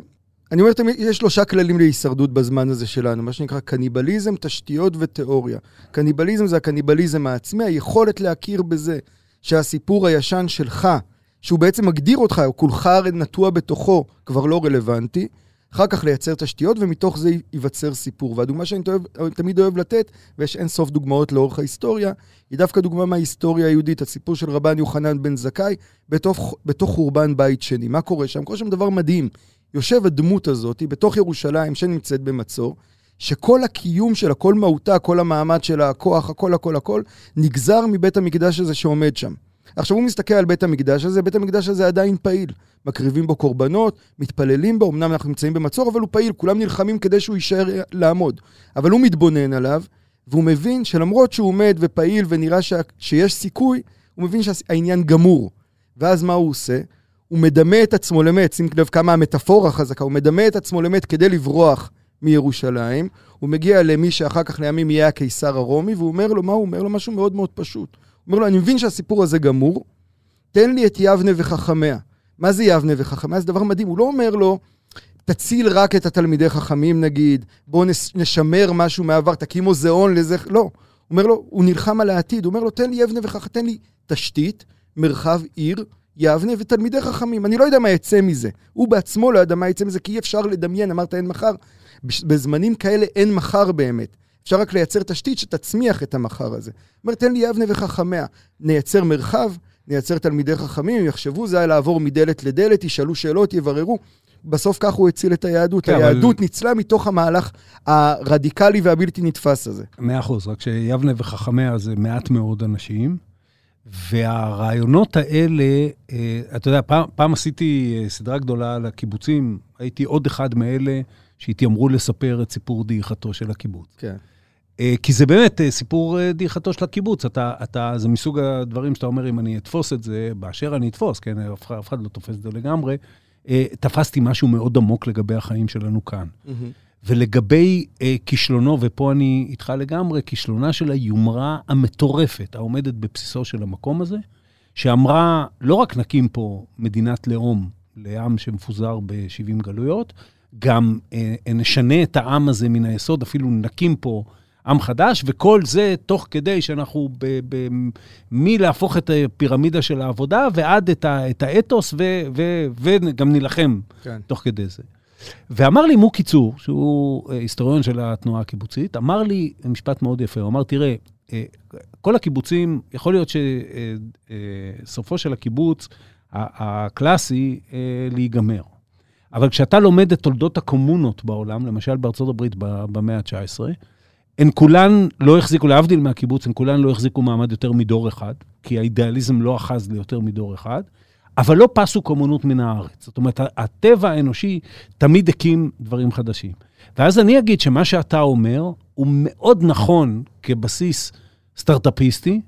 אני אומר תמיד, יש שלושה כללים להישרדות בזמן הזה שלנו, מה שנקרא קניבליזם, תשתיות ותיאוריה. קניבליזם זה הקניבליזם העצמי, היכולת להכיר בזה שהסיפור הישן שלך, שהוא בעצם מגדיר אותך, או כולך נטוע בתוכו, כבר לא רלוונטי. אחר כך לייצר תשתיות, ומתוך זה ייווצר סיפור. והדוגמה שאני אוהב, תמיד אוהב לתת, ויש אין סוף דוגמאות לאורך ההיסטוריה, היא דווקא דוגמה מההיסטוריה היהודית, הסיפור של רבן יוחנן בן זכאי, בתוך, בתוך חורבן בית שני. מה קורה שם? קורה שם דבר מדהים. יושב הדמות הזאת, בתוך ירושלים, שנמצאת במצור, שכל הקיום שלה, כל מהותה, כל המעמד שלה, הכוח, הכל, הכל, הכל, נגזר מבית המקדש הזה שעומד שם. עכשיו הוא מסתכל על בית המקדש הזה, בית המקדש הזה עדיין פעיל. מקריבים בו קורבנות, מתפללים בו, אמנם אנחנו נמצאים במצור, אבל הוא פעיל, כולם נלחמים כדי שהוא יישאר לעמוד. אבל הוא מתבונן עליו, והוא מבין שלמרות שהוא עומד ופעיל ונראה ש... שיש סיכוי, הוא מבין שהעניין גמור. ואז מה הוא עושה? הוא מדמה את עצמו למת, שים לב כמה המטאפורה חזקה, הוא מדמה את עצמו למת כדי לברוח מירושלים. הוא מגיע למי שאחר כך לימים יהיה הקיסר הרומי, והוא אומר לו, מה הוא אומר לו? משהו מאוד מאוד פשוט. אומר לו, אני מבין שהסיפור הזה גמור, תן לי את יבנה וחכמיה. מה זה יבנה וחכמיה? זה דבר מדהים. הוא לא אומר לו, תציל רק את התלמידי חכמים נגיד, בואו נשמר משהו מהעבר, תקים מוזיאון לזה, לא. הוא אומר לו, הוא נלחם על העתיד, הוא אומר לו, תן לי יבנה וחכמיה, תן לי תשתית, מרחב עיר, יבנה ותלמידי חכמים. אני לא יודע מה יצא מזה. הוא בעצמו לא יודע מה יצא מזה, כי אי אפשר לדמיין, אמרת אין מחר. בזמנים כאלה אין מחר באמת. אפשר רק לייצר תשתית שתצמיח את המחר הזה. הוא אומר, תן לי יבנה וחכמיה. נייצר מרחב, נייצר תלמידי חכמים, הם יחשבו, זה היה לעבור מדלת לדלת, ישאלו שאלות, יבררו. בסוף כך הוא הציל את היהדות. כן, היהדות אבל- ניצלה מתוך המהלך הרדיקלי והבלתי נתפס הזה. מאה אחוז, רק שיבנה וחכמיה זה מעט מאוד אנשים, והרעיונות האלה, אה, אתה יודע, פעם, פעם עשיתי אה, סדרה גדולה על הקיבוצים, הייתי עוד אחד מאלה שהתיימרו לספר את סיפור דעיכתו של הקיבוץ. כן. אה, כי זה באמת אה, סיפור אה, דעיכתו של הקיבוץ. אתה, אתה, זה מסוג הדברים שאתה אומר, אם אני אתפוס את זה, באשר אני אתפוס, כן, אף, אחד- אף אחד לא תופס את זה לגמרי, תפסתי משהו מאוד עמוק לגבי החיים שלנו כאן. ולגבי אה, כישלונו, ופה אני איתך לגמרי, כישלונה של היומרה המטורפת העומדת בבסיסו של המקום הזה, שאמרה, לא רק נקים פה מדינת לאום לעם שמפוזר ב-70 גלויות, גם אה, נשנה את העם הזה מן היסוד, אפילו נקים פה עם חדש, וכל זה תוך כדי שאנחנו מלהפוך את הפירמידה של העבודה ועד את, ה, את האתוס, ו, ו, וגם נילחם כן. תוך כדי זה. ואמר לי מוקי צור, שהוא אה, היסטוריון של התנועה הקיבוצית, אמר לי משפט מאוד יפה, הוא אמר, תראה, אה, כל הקיבוצים, יכול להיות שסופו של הקיבוץ הקלאסי אה, להיגמר. אבל כשאתה לומד את תולדות הקומונות בעולם, למשל בארצות הברית במאה ה-19, הן כולן לא החזיקו, להבדיל מהקיבוץ, הן כולן לא החזיקו מעמד יותר מדור אחד, כי האידיאליזם לא אחז ליותר מדור אחד, אבל לא פסו קומונות מן הארץ. זאת אומרת, הטבע האנושי תמיד הקים דברים חדשים. ואז אני אגיד שמה שאתה אומר הוא מאוד נכון כבסיס סטארט-אפיסטי,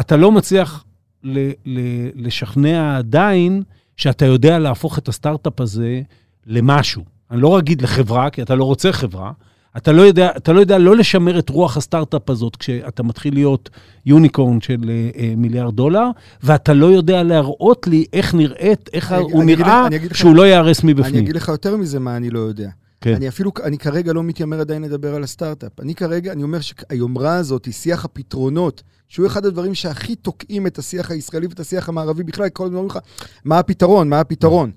אתה לא מצליח ל- ל- לשכנע עדיין שאתה יודע להפוך את הסטארט-אפ הזה למשהו. אני לא אגיד לחברה, כי אתה לא רוצה חברה. אתה לא יודע, אתה לא יודע לא לשמר את רוח הסטארט-אפ הזאת כשאתה מתחיל להיות יוניקורן של אה, אה, מיליארד דולר, ואתה לא יודע להראות לי איך נראית, איך אני- הוא אני נראה, לך- אני לך- שהוא לא ייהרס אני מבפנים. אגיד לך יותר מזה מה אני לא יודע. כן. אני אפילו, אני כרגע לא מתיימר עדיין לדבר על הסטארט-אפ. אני כרגע, אני אומר שהיומרה הזאת היא שיח הפתרונות, שהוא אחד הדברים שהכי תוקעים את השיח הישראלי ואת השיח המערבי בכלל, כל הזמן אומרים לך, מה הפתרון, מה הפתרון?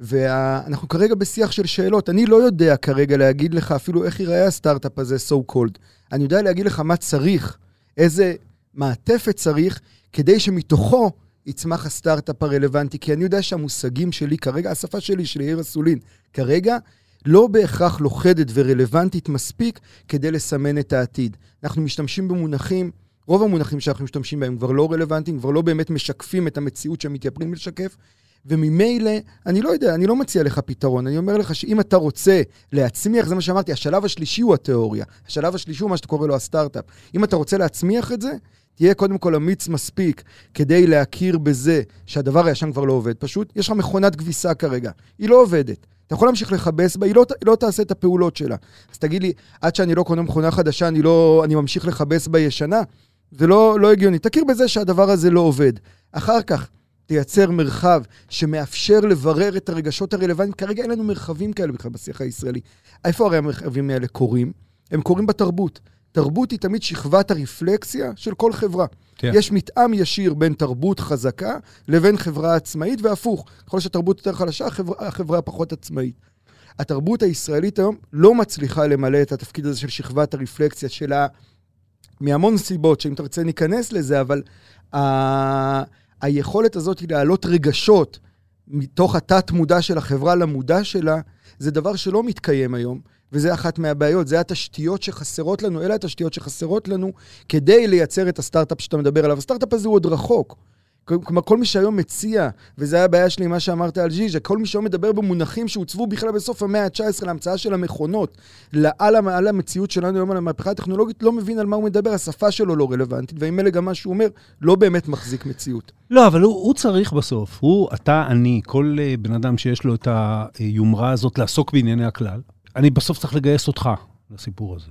ואנחנו כרגע בשיח של שאלות. אני לא יודע כרגע להגיד לך אפילו איך ייראה הסטארט-אפ הזה, so called. אני יודע להגיד לך מה צריך, איזה מעטפת צריך, כדי שמתוכו יצמח הסטארט-אפ הרלוונטי. כי אני יודע שהמושגים שלי כרגע, השפה שלי, של יאיר אסולין, כרגע, לא בהכרח לוכדת ורלוונטית מספיק כדי לסמן את העתיד. אנחנו משתמשים במונחים, רוב המונחים שאנחנו משתמשים בהם כבר לא רלוונטיים, כבר לא באמת משקפים את המציאות שהם מתייפרים לשקף, וממילא, אני לא יודע, אני לא מציע לך פתרון. אני אומר לך שאם אתה רוצה להצמיח, זה מה שאמרתי, השלב השלישי הוא התיאוריה. השלב השלישי הוא מה שאתה קורא לו הסטארט-אפ. אם אתה רוצה להצמיח את זה, תהיה קודם כל אמיץ מספיק כדי להכיר בזה שהדבר הישן כבר לא עובד. פשוט, יש לך מכונת כביסה כרגע, היא לא עובדת. אתה יכול להמשיך לכבס בה, היא לא, היא לא תעשה את הפעולות שלה. אז תגיד לי, עד שאני לא קונה מכונה חדשה, אני, לא, אני ממשיך לכבס בישנה? זה לא, לא הגיוני. תכיר בזה שהדבר הזה לא עובד. אחר כך, תייצר מרחב שמאפשר לברר את הרגשות הרלוונטיים. כרגע אין לנו מרחבים כאלה בכלל בשיח הישראלי. איפה הרי המרחבים האלה קורים? הם קורים בתרבות. תרבות היא תמיד שכבת הרפלקסיה של כל חברה. כן. יש מתאם ישיר בין תרבות חזקה לבין חברה עצמאית, והפוך. ככל שהתרבות יותר חלשה, החברה, החברה פחות עצמאית. התרבות הישראלית היום לא מצליחה למלא את התפקיד הזה של שכבת הרפלקסיה שלה, מהמון סיבות, שאם תרצה ניכנס לזה, אבל ה... היכולת הזאת היא להעלות רגשות מתוך התת-מודע של החברה למודע שלה, זה דבר שלא מתקיים היום, וזה אחת מהבעיות. זה התשתיות שחסרות לנו, אלה התשתיות שחסרות לנו כדי לייצר את הסטארט-אפ שאתה מדבר עליו. הסטארט-אפ הזה הוא עוד רחוק. כלומר, כל מי שהיום מציע, וזה היה הבעיה שלי, מה שאמרת על ז'יז'ה, כל מי שהיום מדבר במונחים שהוצבו בכלל בסוף המאה ה-19 להמצאה של המכונות, על, המ- על המציאות שלנו היום, על המהפכה הטכנולוגית, לא מבין על מה הוא מדבר, השפה שלו לא רלוונטית, ועם אלה גם מה שהוא אומר, לא באמת מחזיק מציאות. לא, אבל הוא, הוא צריך בסוף, הוא, אתה, אני, כל uh, בן אדם שיש לו את היומרה הזאת לעסוק בענייני הכלל, אני בסוף צריך לגייס אותך לסיפור הזה.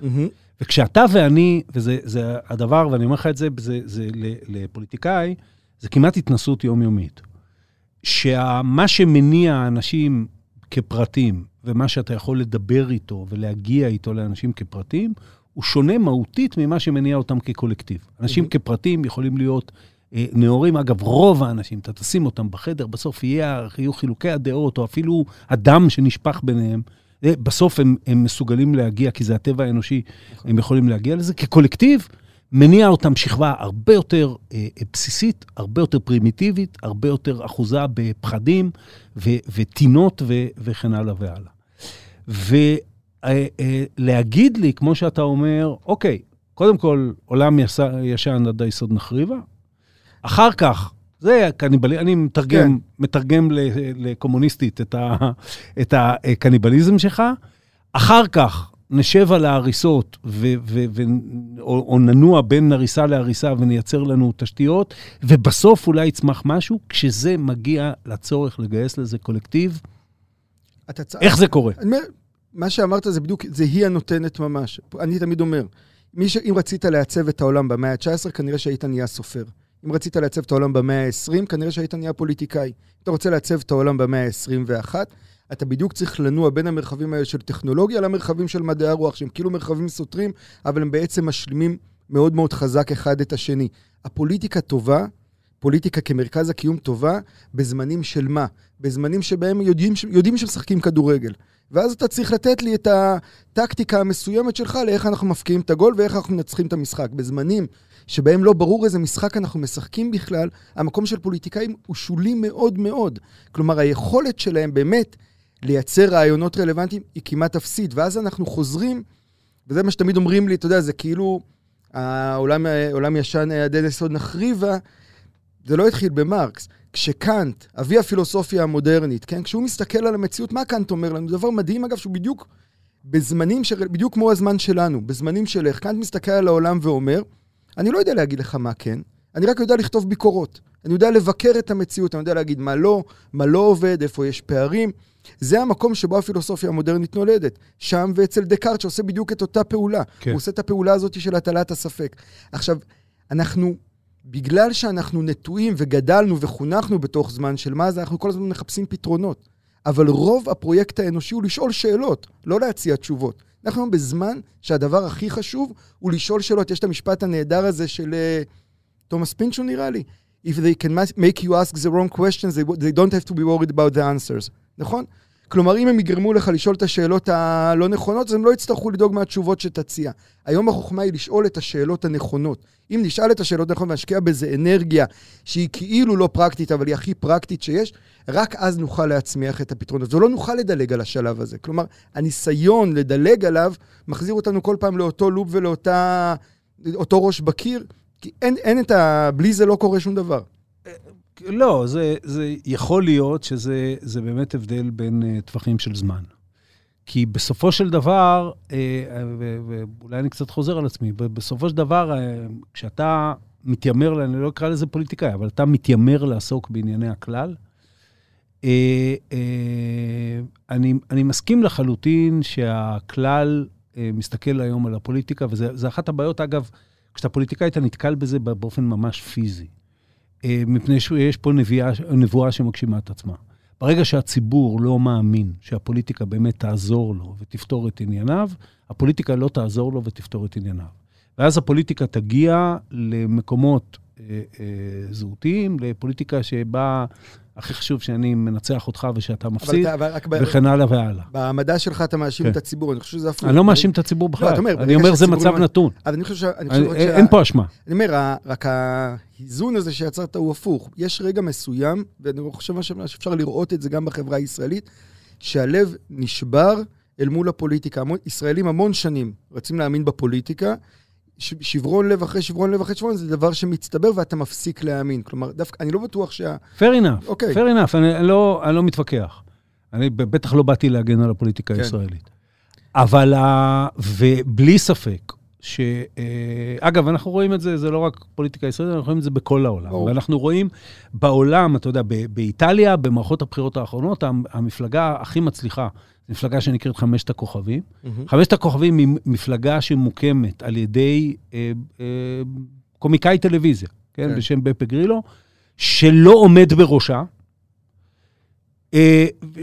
וכשאתה ואני, וזה זה הדבר, ואני אומר לך את זה, זה, זה ל- לפוליטיקאי, זה כמעט התנסות יומיומית. שמה שמניע אנשים כפרטים, ומה שאתה יכול לדבר איתו ולהגיע איתו לאנשים כפרטים, הוא שונה מהותית ממה שמניע אותם כקולקטיב. אנשים כפרטים יכולים להיות אה, נאורים, אגב, רוב האנשים, אתה תשים אותם בחדר, בסוף יהיה, יהיו חילוקי הדעות, או אפילו הדם שנשפך ביניהם. אה, בסוף הם, הם מסוגלים להגיע, כי זה הטבע האנושי, הם יכולים להגיע לזה. כקולקטיב, מניע אותם שכבה הרבה יותר אה, אה, בסיסית, הרבה יותר פרימיטיבית, הרבה יותר אחוזה בפחדים ו- וטינות ו- וכן הלאה והלאה. ולהגיד לי, כמו שאתה אומר, אוקיי, קודם כל, עולם ישן עד היסוד נחריבה, אחר כך, זה קניבלי, אני מתרגם, כן. מתרגם לקומוניסטית את, ה, את הקניבליזם שלך, אחר כך נשב על ההריסות, ו, ו, ו, או, או ננוע בין הריסה להריסה ונייצר לנו תשתיות, ובסוף אולי יצמח משהו, כשזה מגיע לצורך לגייס לזה קולקטיב, צ... איך זה קורה? אני אומר, מה שאמרת זה בדיוק, זה היא הנותנת ממש. אני תמיד אומר, מי ש... אם רצית לעצב את העולם במאה ה-19, כנראה שהיית נהיה סופר. אם רצית לעצב את העולם במאה ה-20, כנראה שהיית נהיה פוליטיקאי. אם אתה רוצה לעצב את העולם במאה ה-21, אתה בדיוק צריך לנוע בין המרחבים האלה של טכנולוגיה למרחבים של מדעי הרוח, שהם כאילו מרחבים סותרים, אבל הם בעצם משלימים מאוד מאוד חזק אחד את השני. הפוליטיקה טובה, פוליטיקה כמרכז הקיום טובה, בזמנים של מה? בזמנים שבהם יודעים, יודעים שמשחקים כדורגל. ואז אתה צריך לתת לי את הטקטיקה המסוימת שלך לאיך אנחנו מפקיעים את הגול ואיך אנחנו מנצחים את המשחק. בזמנים שבהם לא ברור איזה משחק אנחנו משחקים בכלל, המקום של פוליטיקאים הוא שולי מאוד מאוד. כלומר, היכולת שלהם באמת לייצר רעיונות רלוונטיים היא כמעט אפסית. ואז אנחנו חוזרים, וזה מה שתמיד אומרים לי, אתה יודע, זה כאילו העולם, העולם ישן, עדי יסוד נחריבה, זה לא התחיל במרקס. כשקאנט, אבי הפילוסופיה המודרנית, כן? כשהוא מסתכל על המציאות, מה קאנט אומר לנו? דבר מדהים, אגב, שהוא בדיוק בזמנים, ש... בדיוק כמו הזמן שלנו, בזמנים של איך. קאנט מסתכל על העולם ואומר, אני לא יודע להגיד לך מה כן, אני רק יודע לכתוב ביקורות. אני יודע לבקר את המציאות, אני יודע להגיד מה לא, מה לא עובד, איפה יש פערים. זה המקום שבו הפילוסופיה המודרנית נולדת. שם ואצל דקארט, שעושה בדיוק את אותה פעולה. כן. הוא עושה את הפעולה הזאת של הטלת הספק. עכשיו, אנחנו בגלל שאנחנו נטועים וגדלנו וחונכנו בתוך זמן של מה זה, אנחנו כל הזמן מחפשים פתרונות. אבל רוב הפרויקט האנושי הוא לשאול שאלות, לא להציע תשובות. אנחנו בזמן שהדבר הכי חשוב הוא לשאול שאלות. יש את המשפט הנהדר הזה של uh, תומאס פינצ'ו נראה לי. If they can make you ask the wrong questions, they, they don't have to be worried about the answers. נכון? כלומר, אם הם יגרמו לך לשאול את השאלות הלא נכונות, אז הם לא יצטרכו לדאוג מהתשובות שתציע. היום החוכמה היא לשאול את השאלות הנכונות. אם נשאל את השאלות הנכונות ונשקיע בזה אנרגיה שהיא כאילו לא פרקטית, אבל היא הכי פרקטית שיש, רק אז נוכל להצמיח את הפתרונות. ולא נוכל לדלג על השלב הזה. כלומר, הניסיון לדלג עליו מחזיר אותנו כל פעם לאותו לופ ולאותו ראש בקיר, כי אין, אין את ה... בלי זה לא קורה שום דבר. לא, זה, זה יכול להיות שזה באמת הבדל בין uh, טווחים של זמן. כי בסופו של דבר, uh, ואולי אני קצת חוזר על עצמי, בסופו של דבר, uh, כשאתה מתיימר, אני לא אקרא לזה פוליטיקאי, אבל אתה מתיימר לעסוק בענייני הכלל, אני, אני מסכים לחלוטין שהכלל מסתכל היום על הפוליטיקה, וזה אחת הבעיות, אגב, כשאתה פוליטיקאי, אתה נתקל בזה באופן ממש פיזי. אה, מפני שיש פה נביאה, נבואה שמגשימה את עצמה. ברגע שהציבור לא מאמין שהפוליטיקה באמת תעזור לו ותפתור את ענייניו, הפוליטיקה לא תעזור לו ותפתור את ענייניו. ואז הפוליטיקה תגיע למקומות זהותיים, לפוליטיקה שבה הכי חשוב שאני מנצח אותך ושאתה מפסיד, וכן הלאה והלאה. במדע שלך אתה מאשים כן. את הציבור, אני חושב שזה הפוך. אני לא מאשים את הציבור בכלל, לא, אומר, אני אומר זה מצב נתון. אבל אני חושב ש... אין פה אשמה. אני אומר, רק האיזון הזה שיצרת הוא הפוך. יש רגע מסוים, ואני חושב שאפשר לראות את זה גם בחברה הישראלית, שהלב נשבר אל מול הפוליטיקה. ישראלים המון שנים רצים להאמין בפוליטיקה, שברון לב אחרי שברון לב אחרי שברון זה דבר שמצטבר ואתה מפסיק להאמין. כלומר, דווקא, אני לא בטוח שה... fair enough, okay. אוקיי. fair enough, אני לא, אני לא מתווכח. אני בטח לא באתי להגן על הפוליטיקה כן. הישראלית. אבל, ובלי ספק, ש... אה, אגב, אנחנו רואים את זה, זה לא רק פוליטיקה ישראלית, אנחנו רואים את זה בכל העולם. או. ואנחנו רואים בעולם, אתה יודע, באיטליה, במערכות הבחירות האחרונות, המפלגה הכי מצליחה מפלגה שנקראת חמשת הכוכבים. Mm-hmm. חמשת הכוכבים היא מפלגה שמוקמת על ידי אה, אה, קומיקאי טלוויזיה, כן? כן, בשם בפה גרילו, שלא עומד בראשה,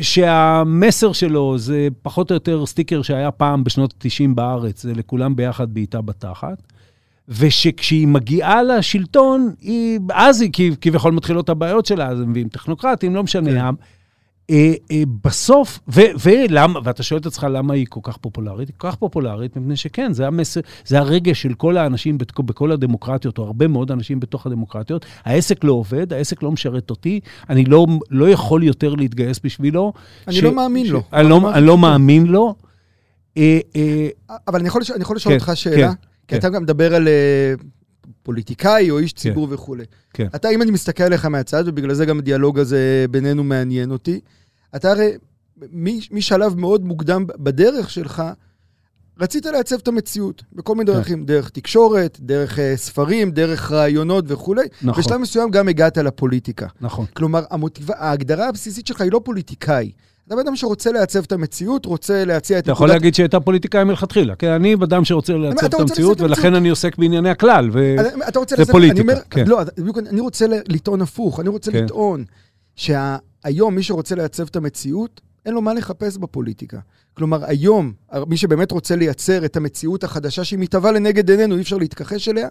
שהמסר שלו זה פחות או יותר סטיקר שהיה פעם בשנות ה-90 בארץ, זה לכולם ביחד בעיטה בתחת. ושכשהיא מגיעה לשלטון, היא, אז היא כביכול מתחילות הבעיות שלה, אז הם מביאים טכנוקרטים, לא משנה. כן. אה, אה, בסוף, ו, ולמה, ואתה שואל את עצמך למה היא כל כך פופולרית? היא כל כך פופולרית מפני שכן, זה המסר, זה הרגש של כל האנשים בכל, בכל הדמוקרטיות, או הרבה מאוד אנשים בתוך הדמוקרטיות. העסק לא עובד, העסק לא משרת אותי, אני לא, לא יכול יותר להתגייס בשבילו. אני ש, לא מאמין ש, לו. אני לא, אני לא מאמין לו. אה, אבל אני יכול, אני יכול לשאול כן, אותך שאלה, כן, כי כן. אתה גם מדבר על... פוליטיקאי או איש כן. ציבור כן, וכולי. כן. אתה, אם אני מסתכל עליך מהצד, ובגלל זה גם הדיאלוג הזה בינינו מעניין אותי, אתה הרי משלב מאוד מוקדם בדרך שלך, רצית לעצב את המציאות בכל מיני כן. דרכים, דרך תקשורת, דרך uh, ספרים, דרך רעיונות וכולי. נכון. בשלב מסוים גם הגעת לפוליטיקה. נכון. כלומר, המוטיב... ההגדרה הבסיסית שלך היא לא פוליטיקאי. אתה בן אדם שרוצה לעצב את המציאות, רוצה להציע את... אתה יכול להגיד שהייתה פוליטיקאי מלכתחילה. כן, אני אדם שרוצה לעצב את המציאות, ולכן אני עוסק בענייני הכלל, וזה פוליטיקה. כן. לא, אני רוצה לטעון הפוך, אני רוצה כן. לטעון שהיום מי שרוצה לעצב את המציאות, אין לו מה לחפש בפוליטיקה. כלומר, היום, מי שבאמת רוצה לייצר את המציאות החדשה שהיא מתהווה לנגד עינינו, אי אפשר להתכחש אליה,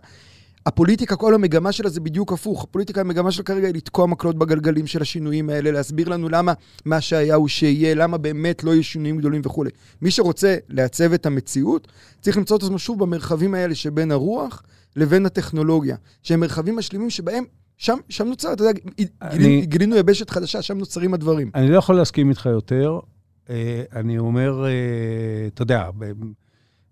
הפוליטיקה, כל המגמה שלה זה בדיוק הפוך. הפוליטיקה, המגמה שלה כרגע היא לתקוע מקלות בגלגלים של השינויים האלה, להסביר לנו למה מה שהיה הוא שיהיה, למה באמת לא יהיו שינויים גדולים וכולי. מי שרוצה לעצב את המציאות, צריך למצוא את עצמו שוב במרחבים האלה שבין הרוח לבין הטכנולוגיה, שהם מרחבים משלימים שבהם שם, שם נוצר, אתה יודע, אני, גילינו, יבשת חדשה, שם נוצרים הדברים. אני לא יכול להסכים איתך יותר. אה, אני אומר, אה, אתה יודע,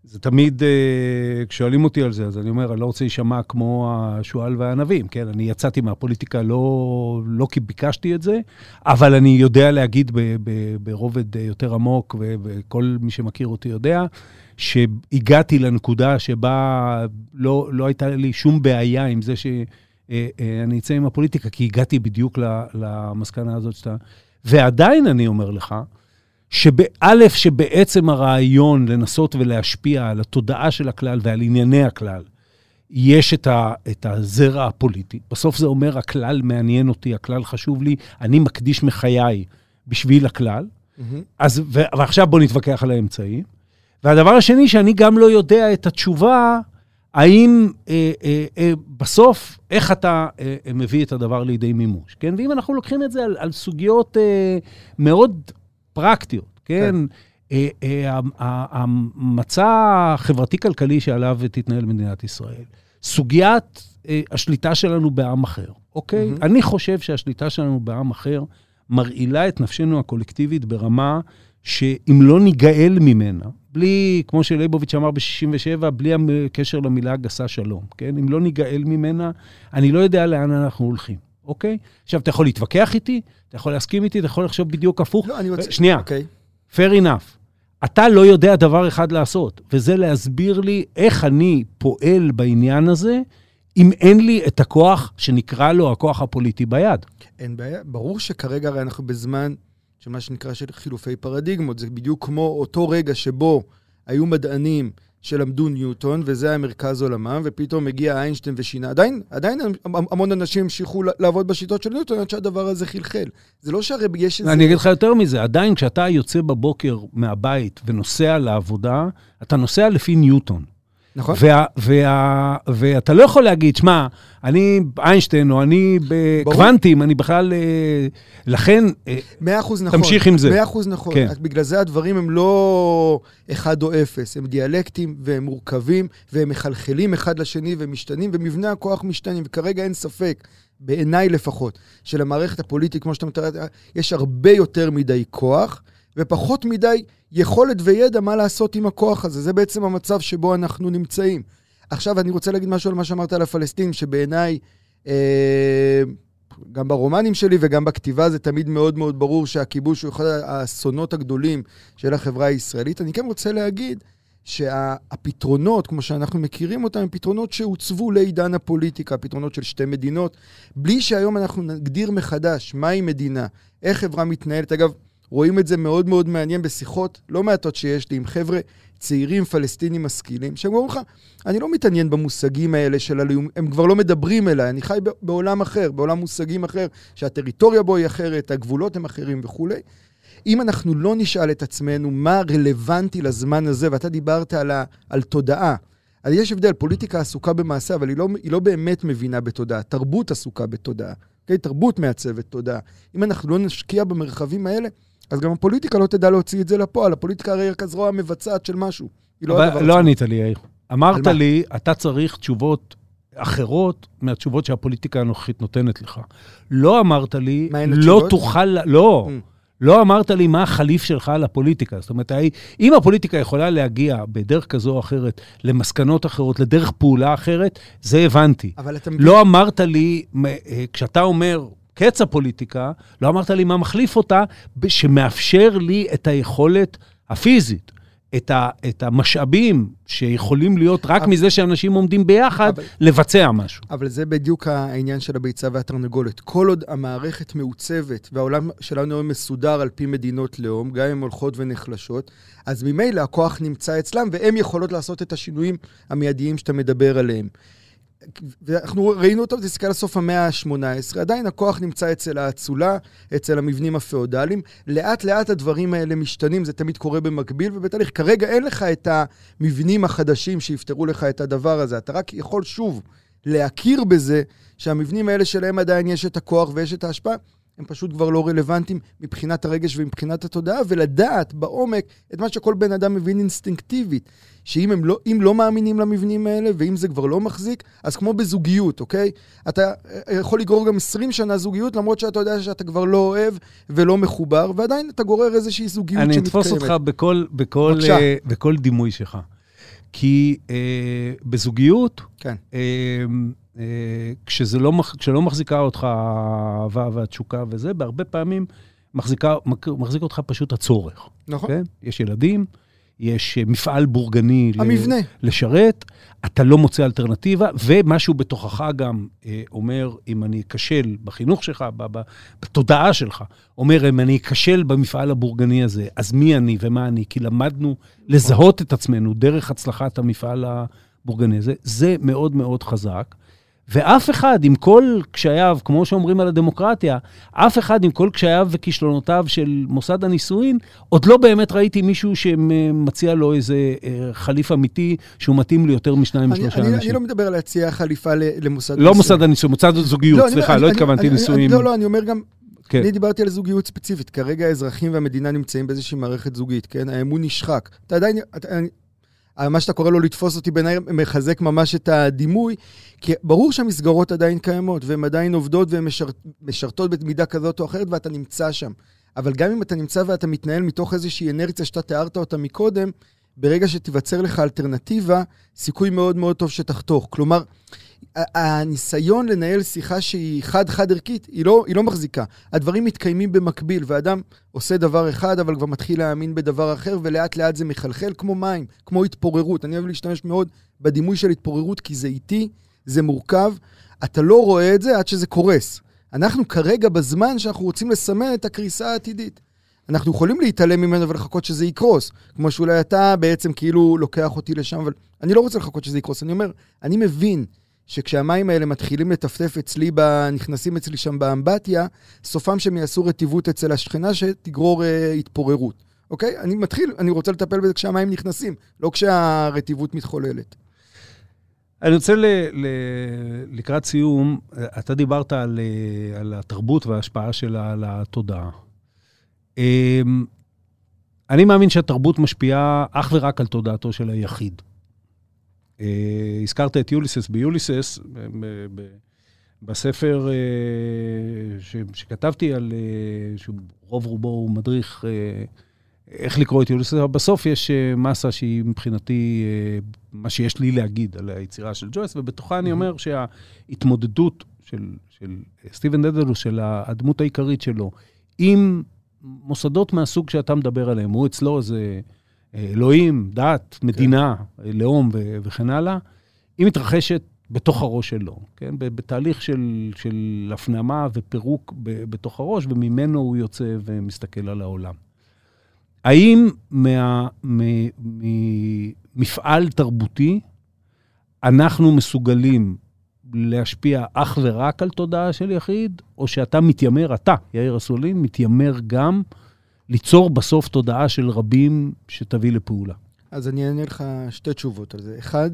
זה תמיד, uh, כששואלים אותי על זה, אז אני אומר, אני לא רוצה להישמע כמו השועל והענבים, כן? אני יצאתי מהפוליטיקה לא, לא כי ביקשתי את זה, אבל אני יודע להגיד ב, ב, ברובד יותר עמוק, ו, וכל מי שמכיר אותי יודע, שהגעתי לנקודה שבה לא, לא הייתה לי שום בעיה עם זה שאני אה, אה, אצא עם הפוליטיקה, כי הגעתי בדיוק למסקנה הזאת שאתה... ועדיין אני אומר לך, שא', שבעצם הרעיון לנסות ולהשפיע על התודעה של הכלל ועל ענייני הכלל, יש את, ה, את הזרע הפוליטי. בסוף זה אומר, הכלל מעניין אותי, הכלל חשוב לי, אני מקדיש מחיי בשביל הכלל. Mm-hmm. אז, ו, ועכשיו בואו נתווכח על האמצעים. והדבר השני, שאני גם לא יודע את התשובה, האם אה, אה, אה, בסוף, איך אתה אה, אה מביא את הדבר לידי מימוש, כן? ואם אנחנו לוקחים את זה על, על סוגיות אה, מאוד פרקטיות, כן? כן. אה, אה, המצע החברתי-כלכלי שעליו תתנהל מדינת ישראל, סוגיית אה, השליטה שלנו בעם אחר, אוקיי? אני חושב שהשליטה שלנו בעם אחר מרעילה את נפשנו הקולקטיבית ברמה שאם לא ניגאל ממנה, בלי, כמו שליבוביץ' אמר ב-67', בלי הקשר למילה הגסה שלום, כן? אם לא ניגאל ממנה, אני לא יודע לאן אנחנו הולכים. אוקיי? עכשיו, אתה יכול להתווכח איתי, אתה יכול להסכים איתי, אתה יכול לחשוב בדיוק הפוך. לא, אני רוצה... שנייה, אוקיי. fair enough. אתה לא יודע דבר אחד לעשות, וזה להסביר לי איך אני פועל בעניין הזה, אם אין לי את הכוח שנקרא לו הכוח הפוליטי ביד. אין בעיה. ברור שכרגע הרי אנחנו בזמן של מה שנקרא של חילופי פרדיגמות. זה בדיוק כמו אותו רגע שבו היו מדענים שלמדו ניוטון, וזה היה מרכז עולמם, ופתאום מגיע איינשטיין ושינה. עדיין, עדיין המון אנשים המשיכו לעבוד בשיטות של ניוטון עד שהדבר הזה חלחל. זה לא שהרי יש איזה... אני אגיד לך יותר מזה, עדיין כשאתה יוצא בבוקר מהבית ונוסע לעבודה, אתה נוסע לפי ניוטון. נכון. וה, וה, ואתה לא יכול להגיד, שמע, אני איינשטיין, או אני בקוונטים, אני בכלל... אה, לכן, אה, נכון. תמשיך עם זה. מאה אחוז נכון. כן. בגלל זה הדברים הם לא אחד או אפס, הם דיאלקטים והם מורכבים, והם מחלחלים אחד לשני ומשתנים, ומבנה הכוח משתנים, וכרגע אין ספק. בעיניי לפחות, שלמערכת הפוליטית, כמו שאתה מתאר, יש הרבה יותר מדי כוח, ופחות מדי יכולת וידע מה לעשות עם הכוח הזה. זה בעצם המצב שבו אנחנו נמצאים. עכשיו, אני רוצה להגיד משהו על מה שאמרת על הפלסטינים, שבעיניי, אה, גם ברומנים שלי וגם בכתיבה זה תמיד מאוד מאוד ברור שהכיבוש הוא אחד האסונות הגדולים של החברה הישראלית. אני כן רוצה להגיד שהפתרונות, כמו שאנחנו מכירים אותם, הם פתרונות שהוצבו לעידן הפוליטיקה, פתרונות של שתי מדינות, בלי שהיום אנחנו נגדיר מחדש מהי מדינה, איך חברה מתנהלת. אגב, רואים את זה מאוד מאוד מעניין בשיחות לא מעטות שיש לי עם חבר'ה צעירים פלסטינים משכילים, שהם אומרים לך, אני לא מתעניין במושגים האלה של הלאום, הם כבר לא מדברים אליי, אני חי בעולם אחר, בעולם מושגים אחר, שהטריטוריה בו היא אחרת, הגבולות הם אחרים וכולי. אם אנחנו לא נשאל את עצמנו מה רלוונטי לזמן הזה, ואתה דיברת על, ה, על תודעה, אז יש הבדל, פוליטיקה עסוקה במעשה, אבל היא לא, היא לא באמת מבינה בתודעה, תרבות עסוקה בתודעה, okay? אוקיי? תרבות מעצבת תודעה. אם אנחנו לא נשקיע במרחבים האלה, אז גם הפוליטיקה לא תדע להוציא את זה לפועל. הפוליטיקה הרי היא כזרוע מבצעת של משהו. לא אבל לא ענית לי, יאיר. אמרת לי, אתה צריך תשובות אחרות מהתשובות שהפוליטיקה הנוכחית נותנת לך. לא אמרת לי, לא תוכל, לא. Mm. לא אמרת לי מה החליף שלך לפוליטיקה. זאת אומרת, אם הפוליטיקה יכולה להגיע בדרך כזו או אחרת למסקנות אחרות, לדרך פעולה אחרת, זה הבנתי. אבל אתה... לא אמרת לי, אה, כשאתה אומר, קץ הפוליטיקה, לא אמרת לי מה מחליף אותה, שמאפשר לי את היכולת הפיזית, את, ה, את המשאבים שיכולים להיות רק אבל, מזה שאנשים עומדים ביחד, אבל, לבצע משהו. אבל זה בדיוק העניין של הביצה והתרנגולת. כל עוד המערכת מעוצבת והעולם שלנו היום מסודר על פי מדינות לאום, גם אם הולכות ונחלשות, אז ממילא הכוח נמצא אצלם, והן יכולות לעשות את השינויים המיידיים שאתה מדבר עליהם. ואנחנו ראינו אותו, תסתכל על סוף המאה ה-18, עדיין הכוח נמצא אצל האצולה, אצל המבנים הפאודליים. לאט לאט הדברים האלה משתנים, זה תמיד קורה במקביל ובתהליך. כרגע אין לך את המבנים החדשים שיפתרו לך את הדבר הזה. אתה רק יכול שוב להכיר בזה שהמבנים האלה שלהם עדיין יש את הכוח ויש את ההשפעה, הם פשוט כבר לא רלוונטיים מבחינת הרגש ומבחינת התודעה, ולדעת בעומק את מה שכל בן אדם מבין אינסטינקטיבית, שאם לא, לא מאמינים למבנים האלה, ואם זה כבר לא מחזיק, אז כמו בזוגיות, אוקיי? אתה יכול לגרור גם 20 שנה זוגיות, למרות שאתה יודע שאתה כבר לא אוהב ולא מחובר, ועדיין אתה גורר איזושהי זוגיות אני שמתקיימת. אתפוס אותך בכל, בכל. אה, בכל דימוי שלך. כי אה, בזוגיות, כן. אה, אה, כשזה לא, כשלא מחזיקה אותך האהבה והתשוקה וזה, בהרבה פעמים מחזיקה, מחזיק אותך פשוט הצורך. נכון. כן? יש ילדים, יש אה, מפעל בורגני המבנה. לשרת, אתה לא מוצא אלטרנטיבה, ומשהו בתוכך גם אה, אומר, אם אני אכשל בחינוך שלך, בתודעה שלך, אומר, אם אני אכשל במפעל הבורגני הזה, אז מי אני ומה אני? כי למדנו לזהות את עצמנו דרך הצלחת המפעל הבורגני הזה. זה מאוד מאוד חזק. ואף אחד, עם כל קשייו, כמו שאומרים על הדמוקרטיה, אף אחד עם כל קשייו וכישלונותיו של מוסד הנישואין, עוד לא באמת ראיתי מישהו שמציע לו איזה אה, חליף אמיתי שהוא מתאים ליותר משניים אני, משלושה אני, אנשים. אני לא מדבר על להציע חליפה למוסד לא נישואים. מוסד הנישואין, מוסד הזוגיות, אני- סליחה, אני- לא אני- התכוונתי נישואים. לא, לא, אני אומר גם, כן. אני דיברתי על זוגיות ספציפית. כרגע האזרחים והמדינה נמצאים באיזושהי מערכת זוגית, כן? האמון נשחק. אתה עדיין... אתה, מה שאתה קורא לו לתפוס אותי בעיניי מחזק ממש את הדימוי, כי ברור שהמסגרות עדיין קיימות, והן עדיין עובדות והן משרת, משרתות במידה כזאת או אחרת, ואתה נמצא שם. אבל גם אם אתה נמצא ואתה מתנהל מתוך איזושהי אנרציה שאתה תיארת אותה מקודם, ברגע שתיווצר לך אלטרנטיבה, סיכוי מאוד מאוד טוב שתחתוך. כלומר, הניסיון לנהל שיחה שהיא חד-חד ערכית, היא לא, היא לא מחזיקה. הדברים מתקיימים במקביל, ואדם עושה דבר אחד, אבל כבר מתחיל להאמין בדבר אחר, ולאט לאט זה מחלחל כמו מים, כמו התפוררות. אני אוהב להשתמש מאוד בדימוי של התפוררות, כי זה איטי, זה מורכב. אתה לא רואה את זה עד שזה קורס. אנחנו כרגע בזמן שאנחנו רוצים לסמן את הקריסה העתידית. אנחנו יכולים להתעלם ממנו ולחכות שזה יקרוס, כמו שאולי אתה בעצם כאילו לוקח אותי לשם, אבל אני לא רוצה לחכות שזה יקרוס. אני אומר, אני מבין שכשהמים האלה מתחילים לטפטף אצלי, ב... נכנסים אצלי שם באמבטיה, סופם שהם יעשו רטיבות אצל השכנה שתגרור אה, התפוררות. אוקיי? אני מתחיל, אני רוצה לטפל בזה כשהמים נכנסים, לא כשהרטיבות מתחוללת. אני רוצה ל, ל, לקראת סיום, אתה דיברת על, אה, על התרבות וההשפעה שלה על התודעה. אמ, אני מאמין שהתרבות משפיעה אך ורק על תודעתו של היחיד. אה, הזכרת את יוליסס. ביוליסס, ב- בספר אה, ש, שכתבתי על, אה, שרוב רובו הוא מדריך אה, איך לקרוא את יוליסס, אבל בסוף יש אה, מסה שהיא מבחינתי אה, מה שיש לי להגיד על היצירה של ג'ויס, ובתוכה אני אומר שההתמודדות של, של סטיבן דדלוס, של הדמות העיקרית שלו, עם מוסדות מהסוג שאתה מדבר עליהם, הוא אצלו איזה אה, אלוהים, דת, מדינה, אה, לאום ו- וכן הלאה, היא מתרחשת בתוך הראש שלו, כן? בתהליך של, של הפנמה ופירוק ב- בתוך הראש, וממנו הוא יוצא ומסתכל על העולם. האם מה, ממפעל תרבותי אנחנו מסוגלים להשפיע אך ורק על תודעה של יחיד, או שאתה מתיימר, אתה, יאיר אסולין, מתיימר גם ליצור בסוף תודעה של רבים שתביא לפעולה? אז אני אענה לך שתי תשובות על זה. אחד,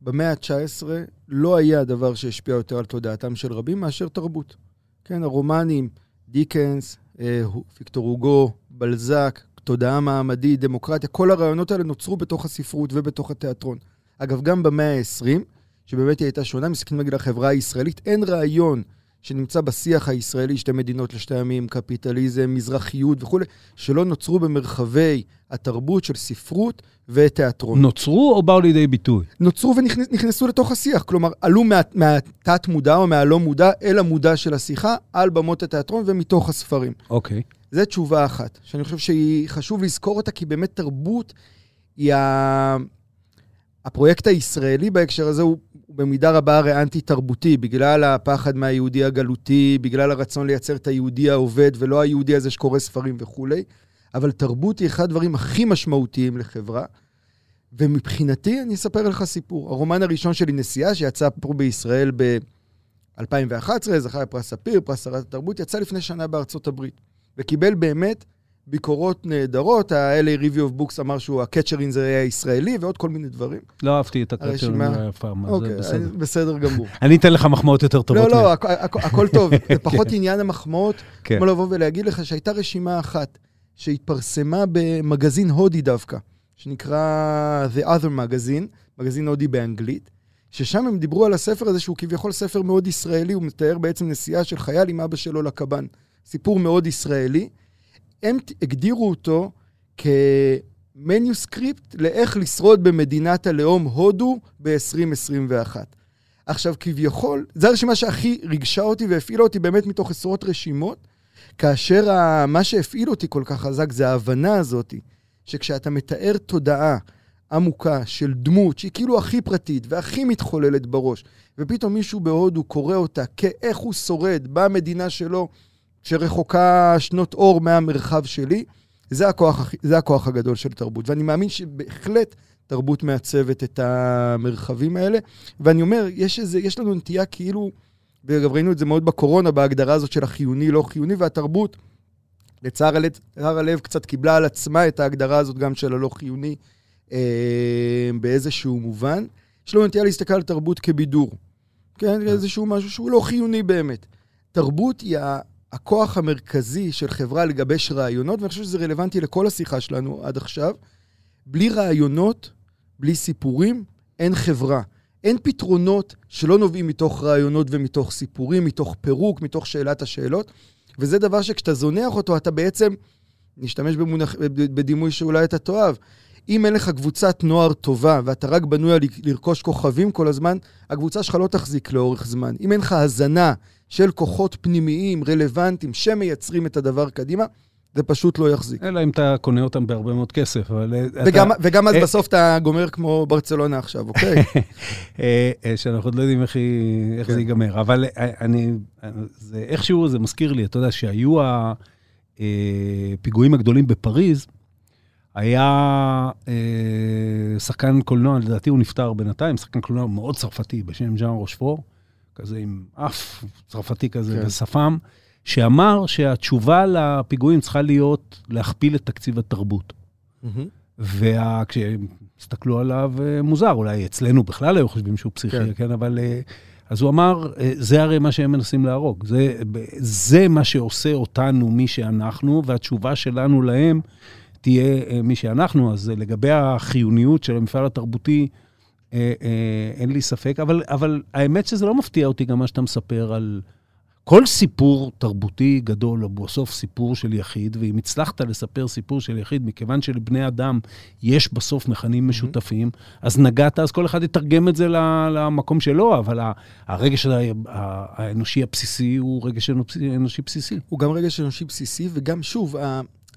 במאה ה-19 לא היה דבר שהשפיע יותר על תודעתם של רבים מאשר תרבות. כן, הרומנים, דיקנס, אה, ויקטור הוגו, בלזק, תודעה מעמדית, דמוקרטיה, כל הרעיונות האלה נוצרו בתוך הספרות ובתוך התיאטרון. אגב, גם במאה ה-20, שבאמת היא הייתה שונה, מסתכלים נגיד על החברה הישראלית, אין רעיון שנמצא בשיח הישראלי, שתי מדינות לשתי עמים, קפיטליזם, מזרחיות וכולי, שלא נוצרו במרחבי התרבות של ספרות ותיאטרון. נוצרו או באו לידי ביטוי? נוצרו ונכנסו לתוך השיח, כלומר, עלו מה, מהתת מודע או מהלא מודע אל המודע של השיחה על במות התיאטרון ומתוך הספרים. אוקיי. זו תשובה אחת, שאני חושב שהיא חשוב לזכור אותה, כי באמת תרבות היא ה... הפרויקט הישראלי בהקשר הזה הוא, הוא במידה רבה הרי אנטי-תרבותי, בגלל הפחד מהיהודי הגלותי, בגלל הרצון לייצר את היהודי העובד ולא היהודי הזה שקורא ספרים וכולי, אבל תרבות היא אחד הדברים הכי משמעותיים לחברה. ומבחינתי, אני אספר לך סיפור. הרומן הראשון שלי, נסיעה, שיצא פה בישראל ב-2011, זכה בפרס ספיר, פרס שרת התרבות, יצא לפני שנה בארצות הברית, וקיבל באמת ביקורות נהדרות. ה-LA Review of Books אמר שהוא ה-Catcher in the Ray הישראלי, ועוד כל מיני דברים. לא אהבתי את הקצ'ר, הרשימה- אני לא אף פעם, אז אוקיי, זה בסדר. בסדר גמור. אני אתן לך מחמאות יותר טובות. לא. לא, הכ- הכ- הכל טוב. זה פחות עניין המחמאות, כן. כמו לבוא ולהגיד לך שהייתה רשימה אחת שהתפרסמה במגזין הודי דווקא, שנקרא The Other Magazine, מגזין הודי באנגלית, ששם הם דיברו על הספר הזה שהוא כביכול ספר מאוד ישראלי, הוא מתאר בעצם נסיעה של חייל עם אבא שלו לקב"ן. סיפור מאוד ישראלי. הם הגדירו אותו כמניוסקריפט לאיך לשרוד במדינת הלאום הודו ב-2021. עכשיו, כביכול, זו הרשימה שהכי ריגשה אותי והפעילה אותי באמת מתוך עשרות רשימות, כאשר ה... מה שהפעיל אותי כל כך חזק זה ההבנה הזאת, שכשאתה מתאר תודעה עמוקה של דמות שהיא כאילו הכי פרטית והכי מתחוללת בראש, ופתאום מישהו בהודו קורא אותה כאיך הוא שורד במדינה שלו, שרחוקה שנות אור מהמרחב שלי, זה הכוח, זה הכוח הגדול של תרבות. ואני מאמין שבהחלט תרבות מעצבת את המרחבים האלה. ואני אומר, יש, איזה, יש לנו נטייה כאילו, וגם ראינו את זה מאוד בקורונה, בהגדרה הזאת של החיוני, לא חיוני, והתרבות, לצער הלב, לצער הלב קצת קיבלה על עצמה את ההגדרה הזאת גם של הלא חיוני אה, באיזשהו מובן. יש לנו נטייה להסתכל על תרבות כבידור. כן, איזשהו משהו שהוא לא חיוני באמת. תרבות היא הכוח המרכזי של חברה לגבש רעיונות, ואני חושב שזה רלוונטי לכל השיחה שלנו עד עכשיו. בלי רעיונות, בלי סיפורים, אין חברה. אין פתרונות שלא נובעים מתוך רעיונות ומתוך סיפורים, מתוך פירוק, מתוך שאלת השאלות, וזה דבר שכשאתה זונח אותו, אתה בעצם, נשתמש במונח, בדימוי שאולי אתה תאהב, אם אין לך קבוצת נוער טובה ואתה רק בנוי על לרכוש כוכבים כל הזמן, הקבוצה שלך לא תחזיק לאורך זמן. אם אין לך הזנה של כוחות פנימיים, רלוונטיים, שמייצרים את הדבר קדימה, זה פשוט לא יחזיק. אלא אם אתה קונה אותם בהרבה מאוד כסף, אבל... אה, וגם, אתה, וגם אז אה, בסוף אתה גומר כמו ברצלונה עכשיו, אוקיי? אה, אה, שאנחנו עוד לא יודעים איך, היא, איך כן. זה ייגמר. אבל אה, אני, זה, איכשהו זה מזכיר לי, אתה יודע, שהיו הפיגועים הגדולים בפריז, היה אה, שחקן קולנוע, לדעתי הוא נפטר בינתיים, שחקן קולנוע מאוד צרפתי בשם ז'אן רושפור, כזה עם אף צרפתי כזה כן. בשפם, שאמר שהתשובה לפיגועים צריכה להיות להכפיל את תקציב התרבות. וכשהסתכלו עליו אה, מוזר, אולי אצלנו בכלל היו חושבים שהוא פסיכי, כן. כן, אבל... אה, אז הוא אמר, אה, זה הרי מה שהם מנסים להרוג. זה, זה מה שעושה אותנו מי שאנחנו, והתשובה שלנו להם תהיה מי שאנחנו. אז לגבי החיוניות של המפעל התרבותי, אה, אה, אין לי ספק, אבל, אבל האמת שזה לא מפתיע אותי גם מה שאתה מספר על... כל סיפור תרבותי גדול הוא בסוף סיפור של יחיד, ואם הצלחת לספר סיפור של יחיד, מכיוון שלבני אדם יש בסוף מכנים משותפים, אז נגעת, אז כל אחד יתרגם את זה למקום שלו, אבל הרגש האנושי הבסיסי הוא רגש אנושי בסיסי. הוא גם רגש אנושי בסיסי, וגם, שוב,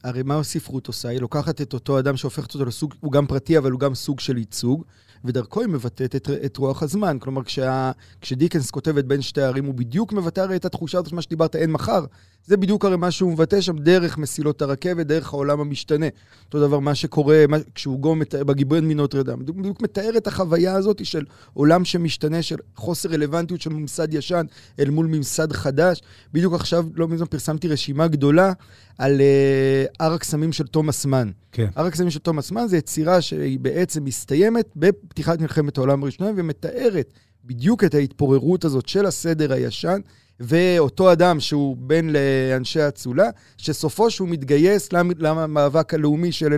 הרי מה הספרות עושה? היא לוקחת את אותו אדם שהופכת אותו לסוג, הוא גם פרטי, אבל הוא גם סוג של ייצוג, ודרכו היא מבטאת את, את רוח הזמן. כלומר, כשה, כשדיקנס כותב את בין שתי הערים, הוא בדיוק מבטא הרי את התחושה הזאת, מה שדיברת, אין מחר. זה בדיוק הרי מה שהוא מבטא שם, דרך מסילות הרכבת, דרך העולם המשתנה. אותו דבר, מה שקורה מה, כשהוא מתאר, בגיבורים מנוטרדם. בדיוק, בדיוק מתאר את החוויה הזאת של עולם שמשתנה, של חוסר רלוונטיות של ממסד ישן אל מול ממסד חדש. בדיוק עכשיו, לא מזמן פרסמתי רשימה גדולה על uh, הר הקסמים של תומאס מן. כן. הר הקסמים של תומאס מן זה יצירה שהיא בעצם מסתיימת בפתיחת מלחמת העולם הראשונה ומתארת בדיוק את ההתפוררות הזאת של הסדר הישן, ואותו אדם שהוא בן לאנשי האצולה, שסופו שהוא מתגייס למ- למאבק הלאומי של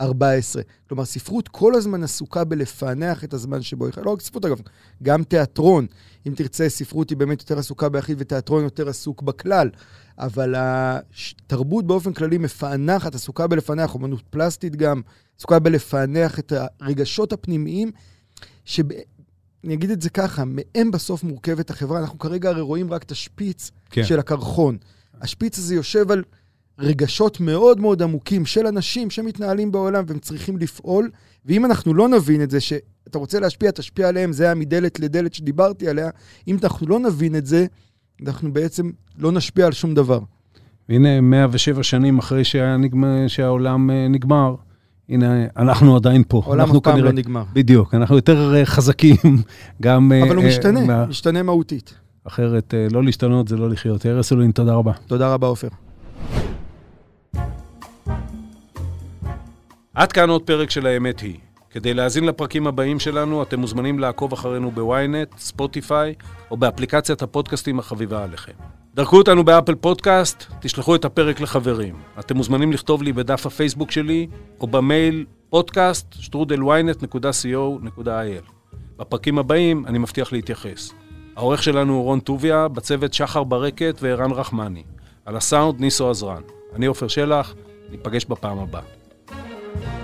1914. כלומר, ספרות כל הזמן עסוקה בלפענח את הזמן שבו היא חיה. לא רק ספרות, אגב, גם תיאטרון. אם תרצה, ספרות היא באמת יותר עסוקה ביחיד ותיאטרון יותר עסוק בכלל. אבל התרבות באופן כללי מפענחת, עסוקה בלפענח, אומנות פלסטית גם, עסוקה בלפענח את הרגשות הפנימיים, שב... אני אגיד את זה ככה, מהם בסוף מורכבת החברה. אנחנו כרגע הרי רואים רק את השפיץ. כן. של הקרחון. השפיץ הזה יושב על רגשות מאוד מאוד עמוקים של אנשים שמתנהלים בעולם והם צריכים לפעול, ואם אנחנו לא נבין את זה, שאתה רוצה להשפיע, תשפיע עליהם, זה היה מדלת לדלת שדיברתי עליה, אם אנחנו לא נבין את זה, אנחנו בעצם לא נשפיע על שום דבר. והנה, 107 שנים אחרי נגמר, שהעולם אה, נגמר, הנה, אנחנו עדיין פה. העולם אף פעם לא נגמר. בדיוק, אנחנו יותר אה, חזקים, גם... אה, אבל הוא משתנה, מה- משתנה מהותית. אחרת, אה, לא להשתנות זה לא לחיות. יאיר אסולין, תודה רבה. תודה רבה, עופר. עד כאן עוד פרק של האמת היא. כדי להאזין לפרקים הבאים שלנו, אתם מוזמנים לעקוב אחרינו בוויינט, ספוטיפיי, או באפליקציית הפודקאסטים החביבה עליכם. דרכו אותנו באפל פודקאסט, תשלחו את הפרק לחברים. אתם מוזמנים לכתוב לי בדף הפייסבוק שלי, או במייל podcast strudelwinnet.co.il. בפרקים הבאים אני מבטיח להתייחס. העורך שלנו הוא רון טוביה, בצוות שחר ברקת וערן רחמני. על הסאונד ניסו עזרן. אני עופר שלח, ניפגש בפעם הבאה. thank you.